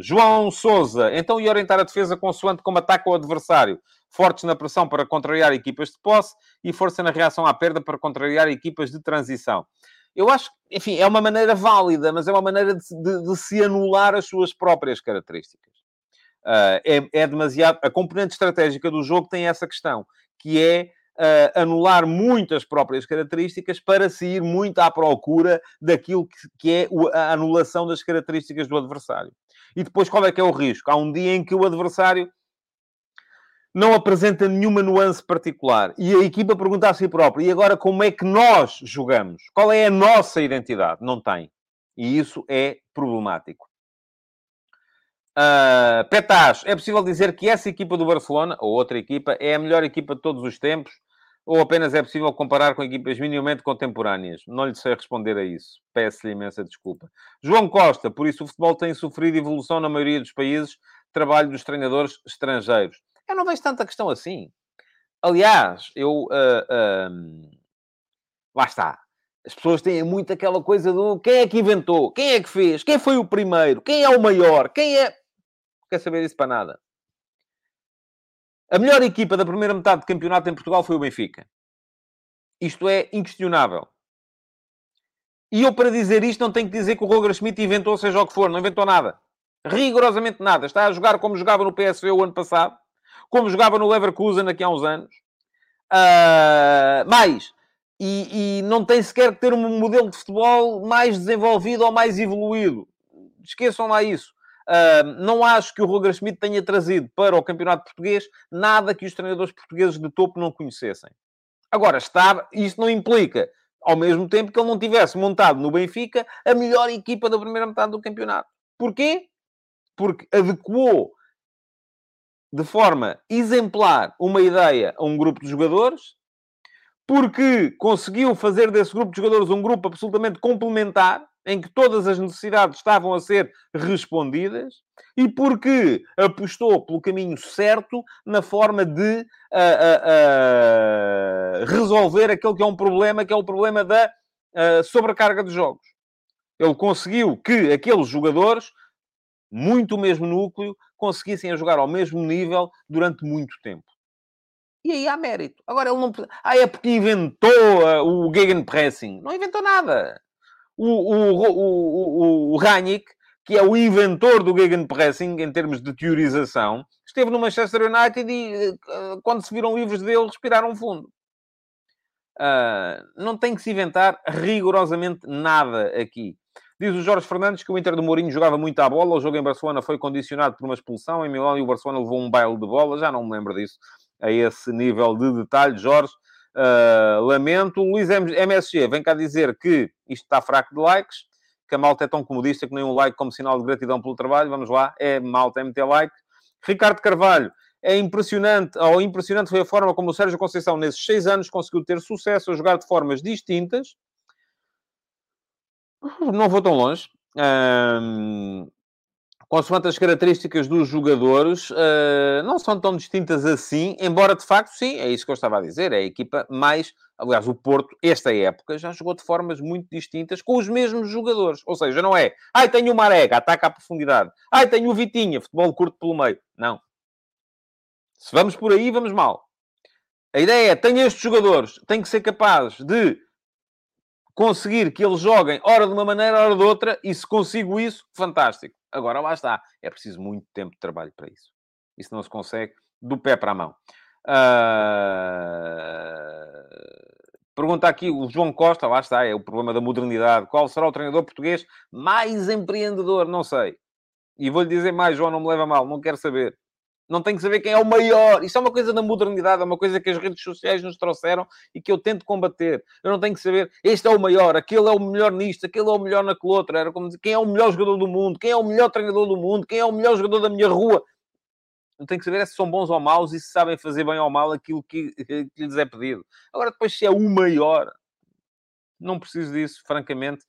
João Souza, então e orientar a defesa consoante como ataca o adversário. Fortes na pressão para contrariar equipas de posse e força na reação à perda para contrariar equipas de transição. Eu acho que, enfim, é uma maneira válida, mas é uma maneira de, de, de se anular as suas próprias características. Uh, é, é demasiado. A componente estratégica do jogo tem essa questão, que é uh, anular muitas próprias características para se ir muito à procura daquilo que, que é a anulação das características do adversário. E depois qual é que é o risco? Há um dia em que o adversário não apresenta nenhuma nuance particular. E a equipa pergunta a si própria, e agora como é que nós jogamos? Qual é a nossa identidade? Não tem. E isso é problemático. Uh, é possível dizer que essa equipa do Barcelona, ou outra equipa, é a melhor equipa de todos os tempos? Ou apenas é possível comparar com equipas minimamente contemporâneas? Não lhe sei responder a isso. Peço-lhe imensa desculpa. João Costa, por isso o futebol tem sofrido evolução na maioria dos países, trabalho dos treinadores estrangeiros. Eu não vejo tanta questão assim. Aliás, eu... Uh, uh, lá está. As pessoas têm muito aquela coisa do quem é que inventou, quem é que fez, quem foi o primeiro, quem é o maior, quem é. Quer saber disso para nada. A melhor equipa da primeira metade de campeonato em Portugal foi o Benfica. Isto é inquestionável. E eu, para dizer isto, não tenho que dizer que o Roger Schmidt inventou seja o que for. Não inventou nada. Rigorosamente nada. Está a jogar como jogava no PSV o ano passado. Como jogava no Leverkusen aqui há uns anos. Uh, mais, e, e, não tem sequer que ter um modelo de futebol mais desenvolvido ou mais evoluído. Esqueçam lá isso. Não acho que o Roger Schmidt tenha trazido para o campeonato português nada que os treinadores portugueses de topo não conhecessem. Agora, está, isso não implica, ao mesmo tempo, que ele não tivesse montado no Benfica a melhor equipa da primeira metade do campeonato. Porquê? Porque adequou de forma exemplar uma ideia a um grupo de jogadores porque conseguiu fazer desse grupo de jogadores um grupo absolutamente complementar, em que todas as necessidades estavam a ser respondidas, e porque apostou pelo caminho certo na forma de uh, uh, uh, resolver aquele que é um problema, que é o problema da sobrecarga de jogos. Ele conseguiu que aqueles jogadores, muito o mesmo núcleo, conseguissem jogar ao mesmo nível durante muito tempo. E aí há mérito. Agora, ele não... Ah, é porque inventou o Gegenpressing. Não inventou nada. O, o, o, o, o Ranick, que é o inventor do Gegenpressing em termos de teorização, esteve no Manchester United e, uh, quando se viram livros dele, respiraram fundo. Uh, não tem que se inventar rigorosamente nada aqui. Diz o Jorge Fernandes que o Inter do Mourinho jogava muito à bola. O jogo em Barcelona foi condicionado por uma expulsão. Em Milão e o Barcelona levou um baile de bola. Já não me lembro disso a esse nível de detalhe. Jorge, uh, lamento. Luís MSG vem cá dizer que isto está fraco de likes, que a malta é tão comodista que nem um like como sinal de gratidão pelo trabalho. Vamos lá, é malta, é meter like. Ricardo Carvalho, é impressionante, ou impressionante foi a forma como o Sérgio Conceição, nesses seis anos, conseguiu ter sucesso a jogar de formas distintas. Não vou tão longe. Consoante as características dos jogadores, uh, não são tão distintas assim, embora de facto, sim, é isso que eu estava a dizer, é a equipa mais. Aliás, o Porto, esta época, já jogou de formas muito distintas com os mesmos jogadores. Ou seja, não é, ai, tenho o Marega, ataca à profundidade, ai, tenho o Vitinha, futebol curto pelo meio. Não. Se vamos por aí, vamos mal. A ideia é, tenho estes jogadores, tenho que ser capaz de conseguir que eles joguem, ora de uma maneira, ora de outra, e se consigo isso, fantástico. Agora lá está. É preciso muito tempo de trabalho para isso. Isso não se consegue do pé para a mão. Uh... Pergunta aqui o João Costa, lá está, é o problema da modernidade. Qual será o treinador português mais empreendedor? Não sei. E vou-lhe dizer mais, João, não me leva mal, não quero saber. Não tenho que saber quem é o maior. Isso é uma coisa da modernidade, é uma coisa que as redes sociais nos trouxeram e que eu tento combater. Eu não tenho que saber, este é o maior, aquele é o melhor nisto, aquele é o melhor naquele outro. Era como dizer, quem é o melhor jogador do mundo, quem é o melhor treinador do mundo, quem é o melhor jogador da minha rua. Não tenho que saber é se são bons ou maus e se sabem fazer bem ou mal aquilo que, que lhes é pedido. Agora, depois, se é o maior, não preciso disso, francamente.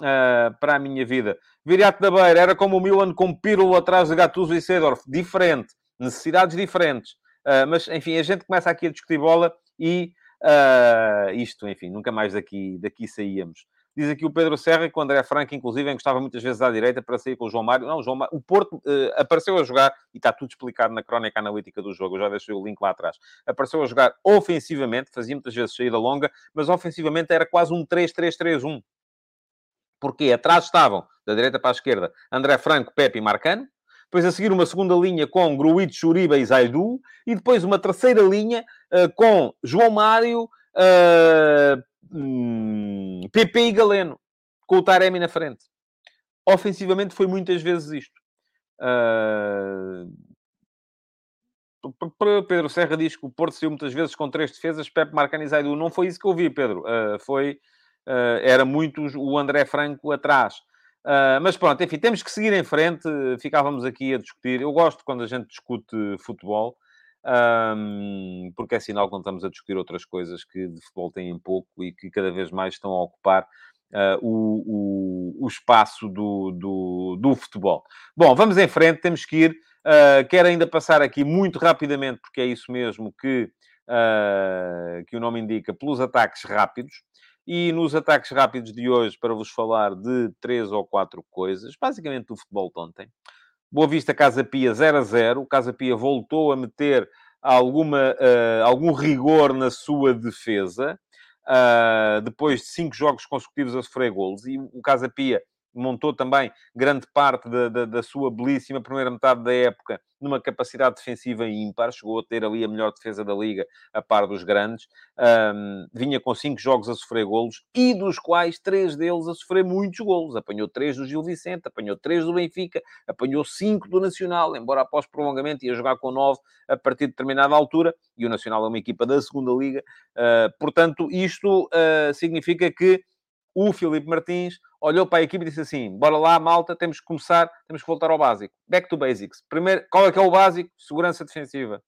Uh, para a minha vida. Viriato da Beira era como o Milan com Pirlo atrás de Gattuso e Sedorf. Diferente necessidades diferentes. Uh, mas, enfim, a gente começa aqui a discutir bola e uh, isto, enfim, nunca mais daqui, daqui saíamos. Diz aqui o Pedro Serra que o André Franco, inclusive, encostava muitas vezes à direita para sair com o João Mário. Não, o, João Mário, o Porto uh, apareceu a jogar, e está tudo explicado na crónica analítica do jogo, eu já deixei o link lá atrás. Apareceu a jogar ofensivamente, fazia muitas vezes saída longa, mas ofensivamente era quase um 3-3-3-1. Porque atrás estavam, da direita para a esquerda, André Franco, Pepe e Marcano, depois a seguir uma segunda linha com Gruitch, Uribe e Zaidu, e depois uma terceira linha uh, com João Mário, uh, hum, PP e Galeno, com o Taremi na frente. Ofensivamente foi muitas vezes isto. Uh... Pedro Serra diz que o Porto saiu muitas vezes com três defesas, Pepe, Marcano e Zaidu. Não foi isso que eu vi, Pedro. Uh, foi... Uh, era muito o André Franco atrás. Uh, mas pronto, enfim, temos que seguir em frente. Ficávamos aqui a discutir. Eu gosto quando a gente discute futebol, um, porque é sinal quando estamos a discutir outras coisas que de futebol têm pouco e que cada vez mais estão a ocupar uh, o, o, o, espaço do, do, do, futebol. Bom, vamos em frente, temos que ir Uh, quero ainda passar aqui muito rapidamente, porque é isso mesmo que, que o nome indica, pelos ataques rápidos. E nos ataques rápidos de hoje, para vos falar de três ou quatro coisas, basicamente do futebol de ontem. Boa Vista Casa Pia 0 a 0. O Casa Pia voltou a meter alguma, uh, algum rigor na sua defesa, uh, depois de cinco jogos consecutivos a sofrer golos. E o Casa Pia montou também grande parte da, da, da, sua belíssima primeira metade da época numa capacidade defensiva ímpar, chegou a ter ali a melhor defesa da Liga, a par dos grandes, um, vinha com cinco jogos a sofrer golos, e dos quais três deles a sofrer muitos golos. Apanhou três do Gil Vicente, apanhou três do Benfica, apanhou cinco do Nacional, embora após prolongamento ia jogar com nove a partir de determinada altura, e o Nacional é uma equipa da segunda Liga. Uh, portanto, isto uh, significa que o Filipe Martins olhou para a equipe e disse assim: bora lá, malta, temos que começar, temos que voltar ao básico. Back to basics. Primeiro, qual é que é o básico? Segurança defensiva.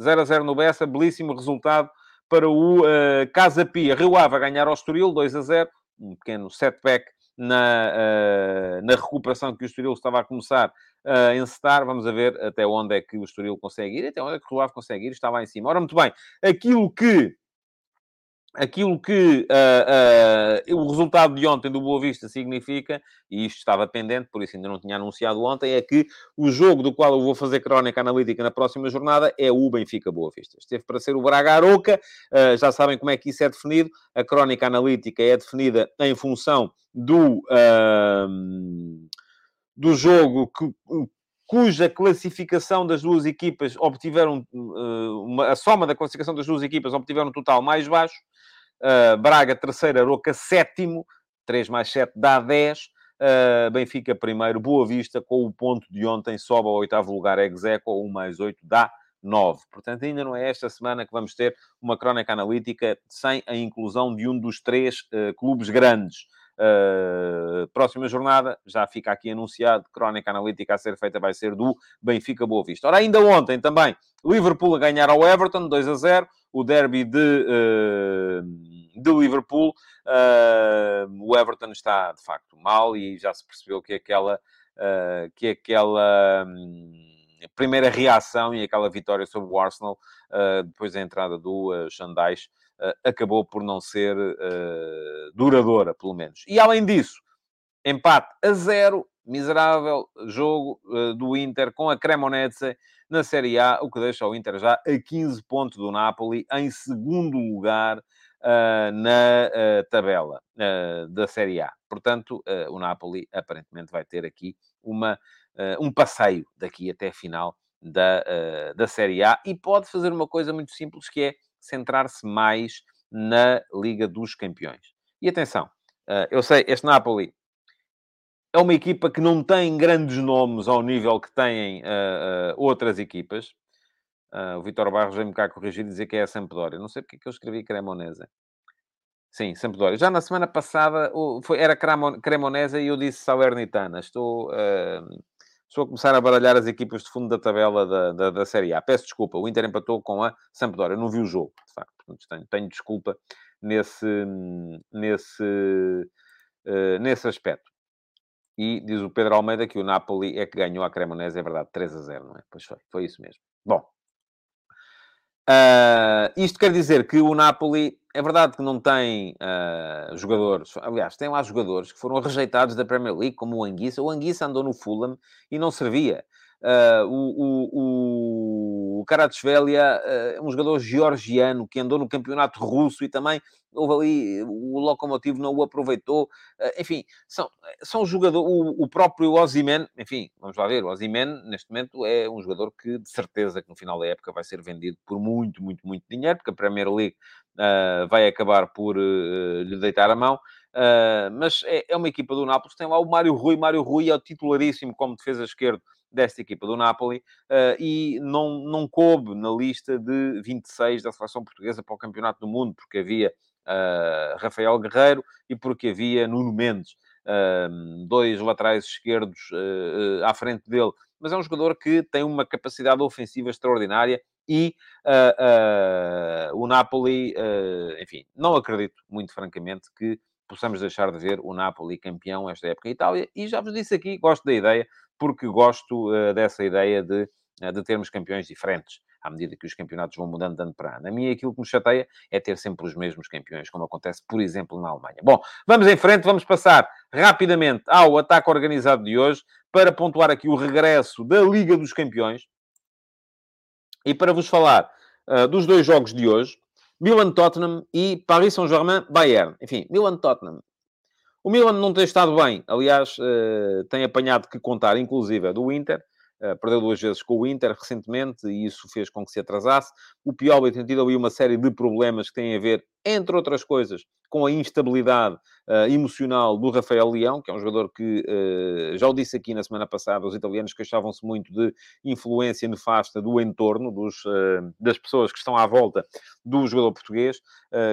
0 a 0 no Bessa, belíssimo resultado para o uh, Casa Pia. Rio Ave a ganhar ao Estoril, 2 a 0. Um pequeno setback na, uh, na recuperação que o Estoril estava a começar a encetar. Vamos a ver até onde é que o Estoril consegue ir, até onde é que o Rio Ave consegue ir. Está lá em cima. Ora, muito bem. Aquilo que aquilo que uh, uh, o resultado de ontem do Boa Vista significa, e isto estava pendente, por isso ainda não tinha anunciado ontem, é que o jogo do qual eu vou fazer crónica analítica na próxima jornada é o Benfica Boa Vista. Esteve para ser o Braga Aroca, uh, já sabem como é que isso é definido. A crónica analítica é definida em função do, do jogo que, cuja classificação das duas equipas obtiveram, uma, a soma da classificação das duas equipas obtiveram um total mais baixo. Uh, Braga, terceira, Roca, sétimo. 3 mais 7 dá 10. Uh, Benfica, primeiro. Boa Vista, com o ponto de ontem, sobe ao oitavo lugar. Execo, 1 mais 8 dá 9. Portanto, ainda não é esta semana que vamos ter uma crónica analítica sem a inclusão de um dos três uh, clubes grandes. Uh, próxima jornada, já fica aqui anunciado, crónica analítica a ser feita vai ser do Benfica Boa Vista. Ora, ainda ontem também, Liverpool a ganhar ao Everton, 2 a 0, o derby de, uh, de Liverpool. Uh, o Everton está, de facto, mal e já se percebeu que aquela... que aquela um, primeira reação e aquela vitória sobre o Arsenal, depois da entrada do uh, Xandais, acabou por não ser uh, duradoura, pelo menos. E além disso, empate a zero, miserável jogo uh, do Inter com a Cremonese na Série A, o que deixa o Inter já a 15 pontos do Napoli, em segundo lugar na tabela da Série A. Portanto, o Napoli aparentemente vai ter aqui uma, um passeio daqui até a final da, da Série A e pode fazer uma coisa muito simples que é centrar-se mais na Liga dos Campeões. E atenção, eh, eu sei, este Napoli é uma equipa que não tem grandes nomes ao nível que têm uh, uh, outras equipas. Uh, o Vitor Barros veio-me cá corrigir e dizer que é a Sampdoria. Não sei porque é que eu escrevi Cremonese. Sim, Sampdoria. Já na semana passada foi, era Cremonese e eu disse Salernitana. Estou estou a começar a baralhar as equipas de fundo da tabela da, da, da, Série A. Peço desculpa, o Inter empatou com a Sampdoria. Não vi o jogo, de facto. Tenho, tenho desculpa nesse, nesse, uh, nesse aspecto. E diz o Pedro Almeida que o Napoli é que ganhou a Cremonese, é verdade, 3 a 0, não é? Pois foi, foi isso mesmo. Bom, Uh, isto quer dizer que o Napoli, é verdade que não tem uh, jogadores, aliás, tem lá jogadores que foram rejeitados da Premier League, como o Anguissa. O Anguissa andou no Fulham e não servia. Uh, o, o, Karatsvelia é um jogador georgiano que andou no campeonato russo e também houve ali, o Locomotivo não o aproveitou. Uh, enfim, são, são jogadores, o, o próprio Ozyman, enfim, vamos lá ver, o Ozyman neste momento é um jogador que de certeza que no final da época vai ser vendido por muito, muito, muito dinheiro, porque a Premier League uh, vai acabar por lhe deitar a mão. mas é, é, uma equipa do Nápoles, tem lá o Mário Rui, Mário Rui é o titularíssimo como defesa esquerdo desta equipa do Napoli uh, e não, não coube na lista de 26 da seleção portuguesa para o Campeonato do Mundo, porque havia uh, Rafael Guerreiro e porque havia Nuno Mendes, uh, dois laterais esquerdos à frente dele. Mas é um jogador que tem uma capacidade ofensiva extraordinária e o Napoli, enfim, não acredito, muito francamente, que possamos deixar de ver o Napoli campeão esta época em Itália. E já vos disse aqui, gosto da ideia porque gosto dessa ideia de, de termos campeões diferentes à medida que os campeonatos vão mudando de ano para ano. A mim, aquilo que me chateia é ter sempre os mesmos campeões, como acontece, por exemplo, na Alemanha. Bom, vamos em frente, vamos passar rapidamente ao ataque organizado de hoje, para pontuar aqui o regresso da Liga dos Campeões. E para vos falar uh, dos dois jogos de hoje, Milan-Tottenham e Paris Saint-Germain-Bayern. Enfim, Milan-Tottenham. O Milan não tem estado bem, aliás, uh, tem apanhado que contar, inclusive, do Inter. Uh, perdeu duas vezes com o Inter recentemente e isso fez com que se atrasasse. O Pioli tem tido ali uma série de problemas que têm a ver, entre outras coisas, com a instabilidade uh, emocional do Rafael Leão, que é um jogador que, uh, já o disse aqui na semana passada, os italianos queixavam-se muito de influência nefasta do entorno, dos, uh, das pessoas que estão à volta do jogador português,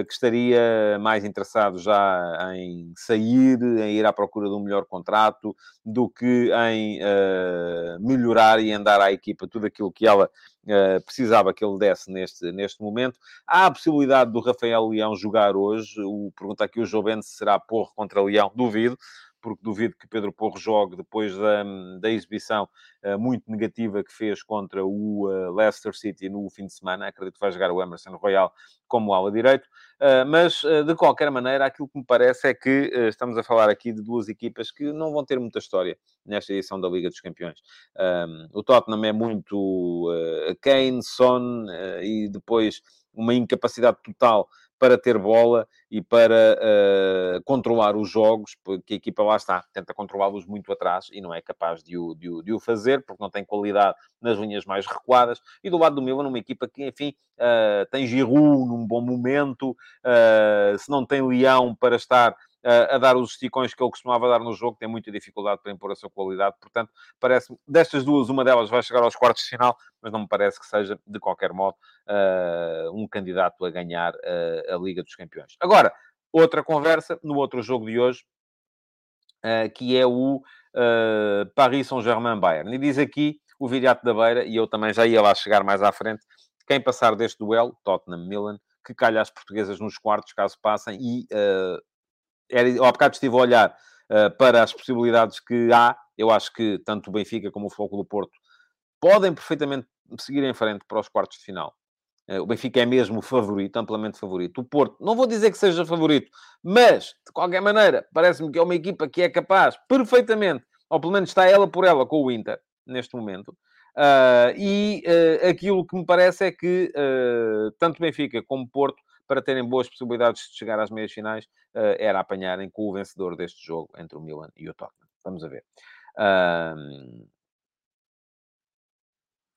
que estaria mais interessado já em sair, em ir à procura de um melhor contrato, do que em melhorar e andar à equipa tudo aquilo que ela Uh, precisava que ele desse neste, neste momento. Há a possibilidade do Rafael Leão jogar hoje. O, pergunta aqui o Jovem se será Porro contra Leão. Duvido porque duvido que Pedro Porro jogue depois da, da exibição uh, muito negativa que fez contra o uh, Leicester City no fim de semana. Acredito que vai jogar o Emerson Royal como ala direito. Uh, mas, de qualquer maneira, aquilo que me parece é que estamos a falar aqui de duas equipas que não vão ter muita história nesta edição da Liga dos Campeões. Um, o Tottenham é muito Kane, Son e depois uma incapacidade total para ter bola e para uh, controlar os jogos, porque a equipa lá está, tenta controlá-los muito atrás e não é capaz de o, de, o, de o, fazer, porque não tem qualidade nas linhas mais recuadas. E do lado do Milan, uma equipa que, enfim, uh, tem Giroud num bom momento, uh, se não tem Leão para estar a, dar os esticões que ele costumava dar no jogo, tem muita dificuldade para impor a sua qualidade. Portanto, parece destas duas, uma delas vai chegar aos quartos de final, mas não me parece que seja, de qualquer modo, uh, um candidato a ganhar uh, a Liga dos Campeões. Agora, outra conversa no outro jogo de hoje, uh, que é o Paris Saint-Germain-Bayern. E diz aqui o Viriato da Beira, e eu também já ia lá chegar mais à frente, quem passar deste duelo, Tottenham-Milan, que calha as portuguesas nos quartos, caso passem, e uh, era, ao bocado estive a olhar uh, para as possibilidades que há. Eu acho que tanto o Benfica como o Foco do Porto podem perfeitamente seguir em frente para os quartos de final. Uh, o Benfica é mesmo favorito, amplamente favorito. O Porto, não vou dizer que seja favorito, mas, de qualquer maneira, parece-me que é uma equipa que é capaz, perfeitamente, ou pelo menos está ela por ela com o Inter, neste momento. Uh, e uh, aquilo que me parece é que tanto Benfica como Porto para terem boas possibilidades de chegar às meias finais, uh, era apanharem com o vencedor deste jogo entre o Milan e o Tottenham. Vamos a ver. Um...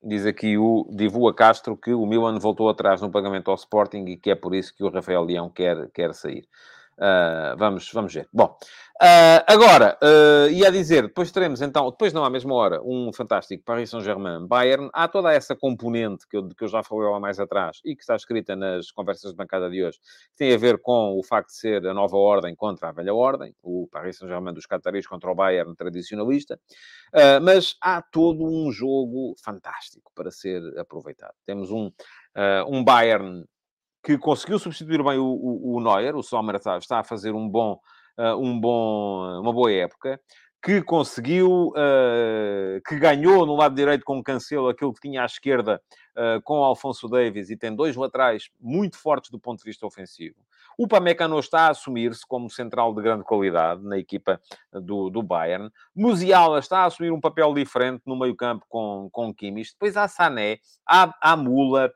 Diz aqui o Divua Castro que o Milan voltou atrás no pagamento ao Sporting e que é por isso que o Rafael Leão quer, quer sair. Uh, vamos, vamos ver. Bom, uh, agora, uh, ia dizer, depois teremos então, depois não à mesma hora, um fantástico Paris Saint-Germain, Bayern. Há toda essa componente que eu, que eu já falei lá mais atrás e que está escrita nas conversas de bancada de hoje, que tem a ver com o facto de ser a nova ordem contra a velha ordem, o Paris Saint-Germain dos cataris contra o Bayern tradicionalista. Uh, mas há todo um jogo fantástico para ser aproveitado. Temos um, um Bayern que conseguiu substituir bem o, o, o Neuer, o Sommer está, a fazer um bom, uh, um bom, uma boa época, que conseguiu, uh, que ganhou no lado direito com o Cancelo aquilo que tinha à esquerda uh, com o Alfonso Davis e tem dois laterais muito fortes do ponto de vista ofensivo. O Pamecano está a assumir-se como central de grande qualidade na equipa do, do Bayern. Musiala está a assumir um papel diferente no meio-campo com, com Kimmich. Depois há Sané, há, há Müller,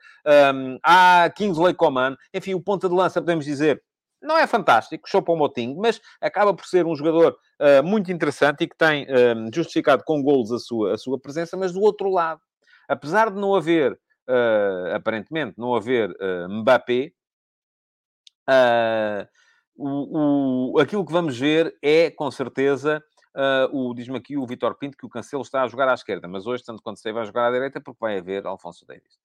um, há Kingsley Coman. Enfim, o ponta de lança, podemos dizer, não é fantástico, Choupo-Moting, mas acaba por ser um jogador uh, muito interessante e que tem uh, justificado com golos a sua, a sua presença, mas do outro lado, apesar de não haver, uh, aparentemente, não haver Mbappé, o, o, aquilo que vamos ver é, com certeza, o, diz-me aqui o Vitor Pinto que o Cancelo está a jogar à esquerda, mas hoje, tanto quanto sei, vai jogar à direita porque vai haver Alfonso Davis.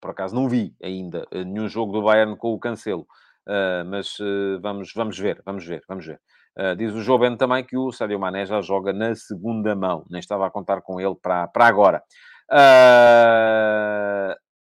por acaso não vi ainda nenhum jogo do Bayern com o Cancelo. Uh, mas uh, vamos, vamos ver, vamos ver, vamos ver. Uh, diz o Joven também que o Sadio Mané já joga na segunda mão, nem estava a contar com ele para, para agora.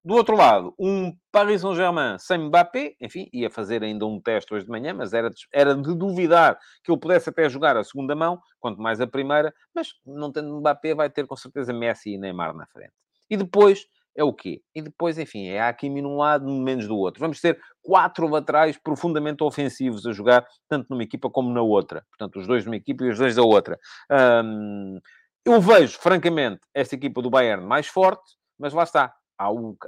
Do outro lado, um Paris Saint-Germain sem Mbappé, enfim, ia fazer ainda um teste hoje de manhã, mas era de, era de duvidar que ele pudesse até jogar a segunda mão, quanto mais a primeira, mas não tendo Mbappé, vai ter com certeza Messi e Neymar na frente. E depois é o quê? E depois, enfim, é Hakimi num lado, menos do outro. Vamos ter quatro laterais profundamente ofensivos a jogar, tanto numa equipa como na outra. Portanto, os dois numa equipa e os dois da outra. Hum, eu vejo, francamente, esta equipa do Bayern mais forte, mas lá está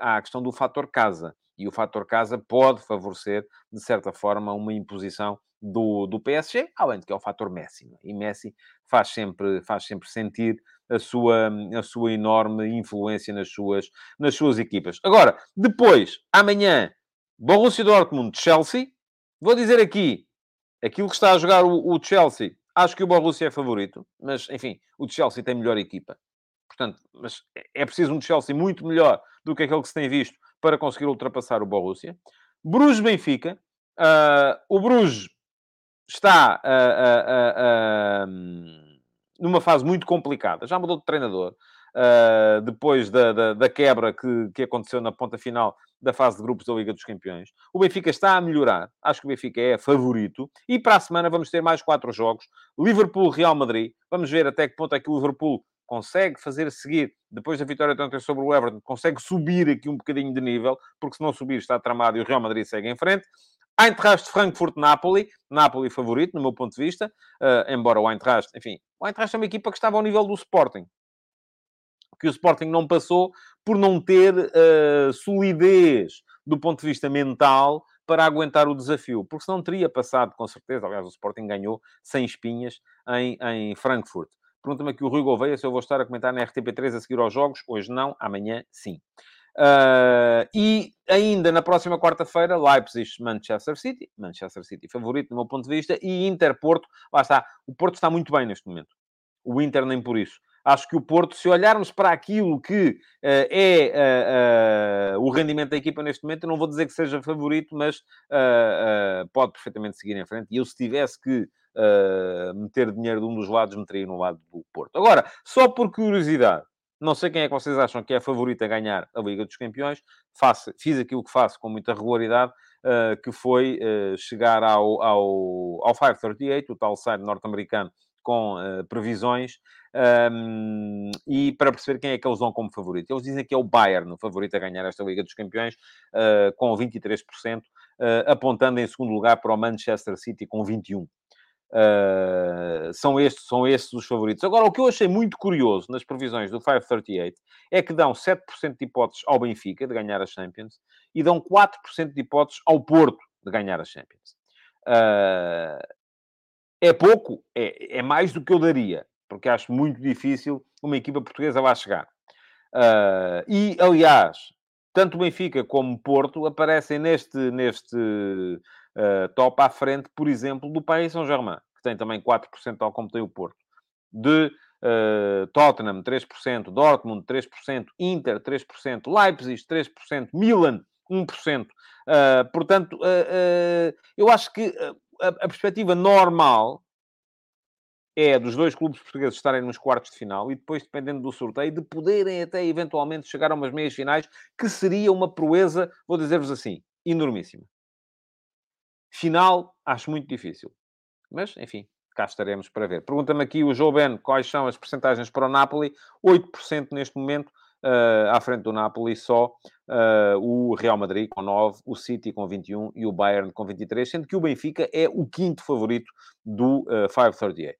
há, a questão do fator casa. E o fator casa pode favorecer, de certa forma, uma imposição do, do PSG, além de que é o fator Messi. É? E Messi faz sempre, faz sempre sentir a sua, a sua enorme influência nas suas, nas suas equipas. Agora, depois, amanhã, Borussia Dortmund-Chelsea. Vou dizer aqui, aquilo que está a jogar o, o Chelsea, acho que o Borussia é favorito, mas, enfim, o Chelsea tem melhor equipa. Portanto, mas é, é preciso um Chelsea muito melhor do que aquele que se tem visto para conseguir ultrapassar o Borussia. Bruges-Benfica. Uh, o Bruges está uh, uh, numa fase muito complicada. Já mudou de treinador. depois da, da, da quebra que, que aconteceu na ponta final da fase de grupos da Liga dos Campeões. O Benfica está a melhorar. Acho que o Benfica é favorito. E para a semana vamos ter mais quatro jogos. Liverpool-Real Madrid. Vamos ver até que ponto é que o Liverpool consegue fazer seguir, depois da vitória de ontem sobre o Everton, consegue subir aqui um bocadinho de nível, porque se não subir está tramado e o Real Madrid segue em frente. Eintracht Frankfurt-Napoli, Napoli favorito, no meu ponto de vista, uh, embora o Eintracht, enfim, o Eintracht é uma equipa que estava ao nível do Sporting, que o Sporting não passou por não ter uh, solidez do ponto de vista mental para aguentar o desafio, porque senão teria passado, com certeza, aliás, o Sporting ganhou sem espinhas em, em Frankfurt. Pergunta-me aqui o Rui Gouveia se eu vou estar a comentar na RTP3 a seguir aos jogos. Hoje não, amanhã sim. Uh, e ainda na próxima quarta-feira, Leipzig-Manchester City. Manchester City favorito, do meu ponto de vista. E Inter-Porto. Lá está. O Porto está muito bem neste momento. O Inter nem por isso. Acho que o Porto, se olharmos para aquilo que uh, é uh, o rendimento da equipa neste momento, eu não vou dizer que seja favorito, mas pode perfeitamente seguir em frente. E eu, se tivesse que meter dinheiro de um dos lados, meteria no lado do Porto. Agora, só por curiosidade, não sei quem é que vocês acham que é favorito a ganhar a Liga dos Campeões. Faço, fiz aquilo que faço com muita regularidade, uh, que foi uh, chegar ao, ao, ao 538, o tal site norte-americano com uh, previsões, um, e para perceber quem é que eles dão como favorito. Eles dizem que é o Bayern o favorito a ganhar esta Liga dos Campeões, com 23%, apontando em segundo lugar para o Manchester City com 21%. Uh, são, estes, são estes os favoritos. Agora, o que eu achei muito curioso nas previsões do 538 é que dão 7% de hipóteses ao Benfica de ganhar a Champions e dão 4% de hipóteses ao Porto de ganhar a Champions. Uh, é pouco? É, é mais do que eu daria, porque acho muito difícil uma equipa portuguesa lá chegar. Uh, e, aliás, tanto Benfica como Porto aparecem neste, neste uh, à frente, por exemplo, do Paris Saint-Germain, que tem também 4%, tal como tem o Porto. De uh, Tottenham, 3%, Dortmund, 3%, Inter, 3%, Leipzig, 3%, Milan, 1%. Uh, portanto, eu acho que a, a perspectiva normal é dos dois clubes portugueses estarem nos quartos de final e depois, dependendo do sorteio, de poderem até eventualmente chegar a umas meias finais, que seria uma proeza, vou dizer-vos assim, enormíssima. Final, acho muito difícil. Mas, enfim, cá estaremos para ver. Pergunta-me aqui o João Ben quais são as percentagens para o Napoli. 8% neste momento, uh, à frente do Napoli, só uh, o Real Madrid com 9, o City com 21 e o Bayern com 23, sendo que o Benfica é o quinto favorito do uh, 538.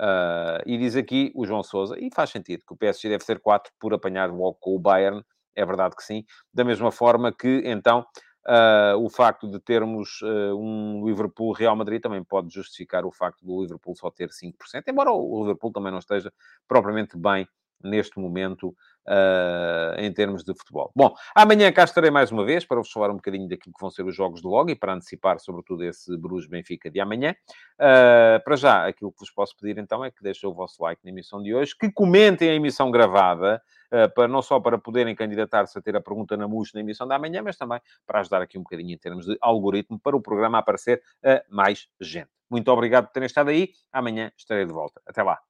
Uh, e diz aqui o João Sousa, e faz sentido, que o PSG deve ser 4 por apanhar logo com o Bayern, é verdade que sim, da mesma forma que, então, uh, o facto de termos uh, um Liverpool-Real Madrid também pode justificar o facto do Liverpool só ter 5%, embora o Liverpool também não esteja propriamente bem neste momento uh, em termos de futebol. Bom, amanhã cá estarei mais uma vez para vos falar um bocadinho daquilo que vão ser os jogos de logo e para antecipar, sobretudo, esse Bruges-Benfica de amanhã. Uh, para já, aquilo que vos posso pedir então é que deixem o vosso like na emissão de hoje, que comentem a emissão gravada, uh, para, não só para poderem candidatar-se a ter a pergunta na MUS na emissão da amanhã, mas também para ajudar aqui um bocadinho em termos de algoritmo para o programa aparecer a mais gente. Muito obrigado por terem estado aí. Amanhã estarei de volta. Até lá.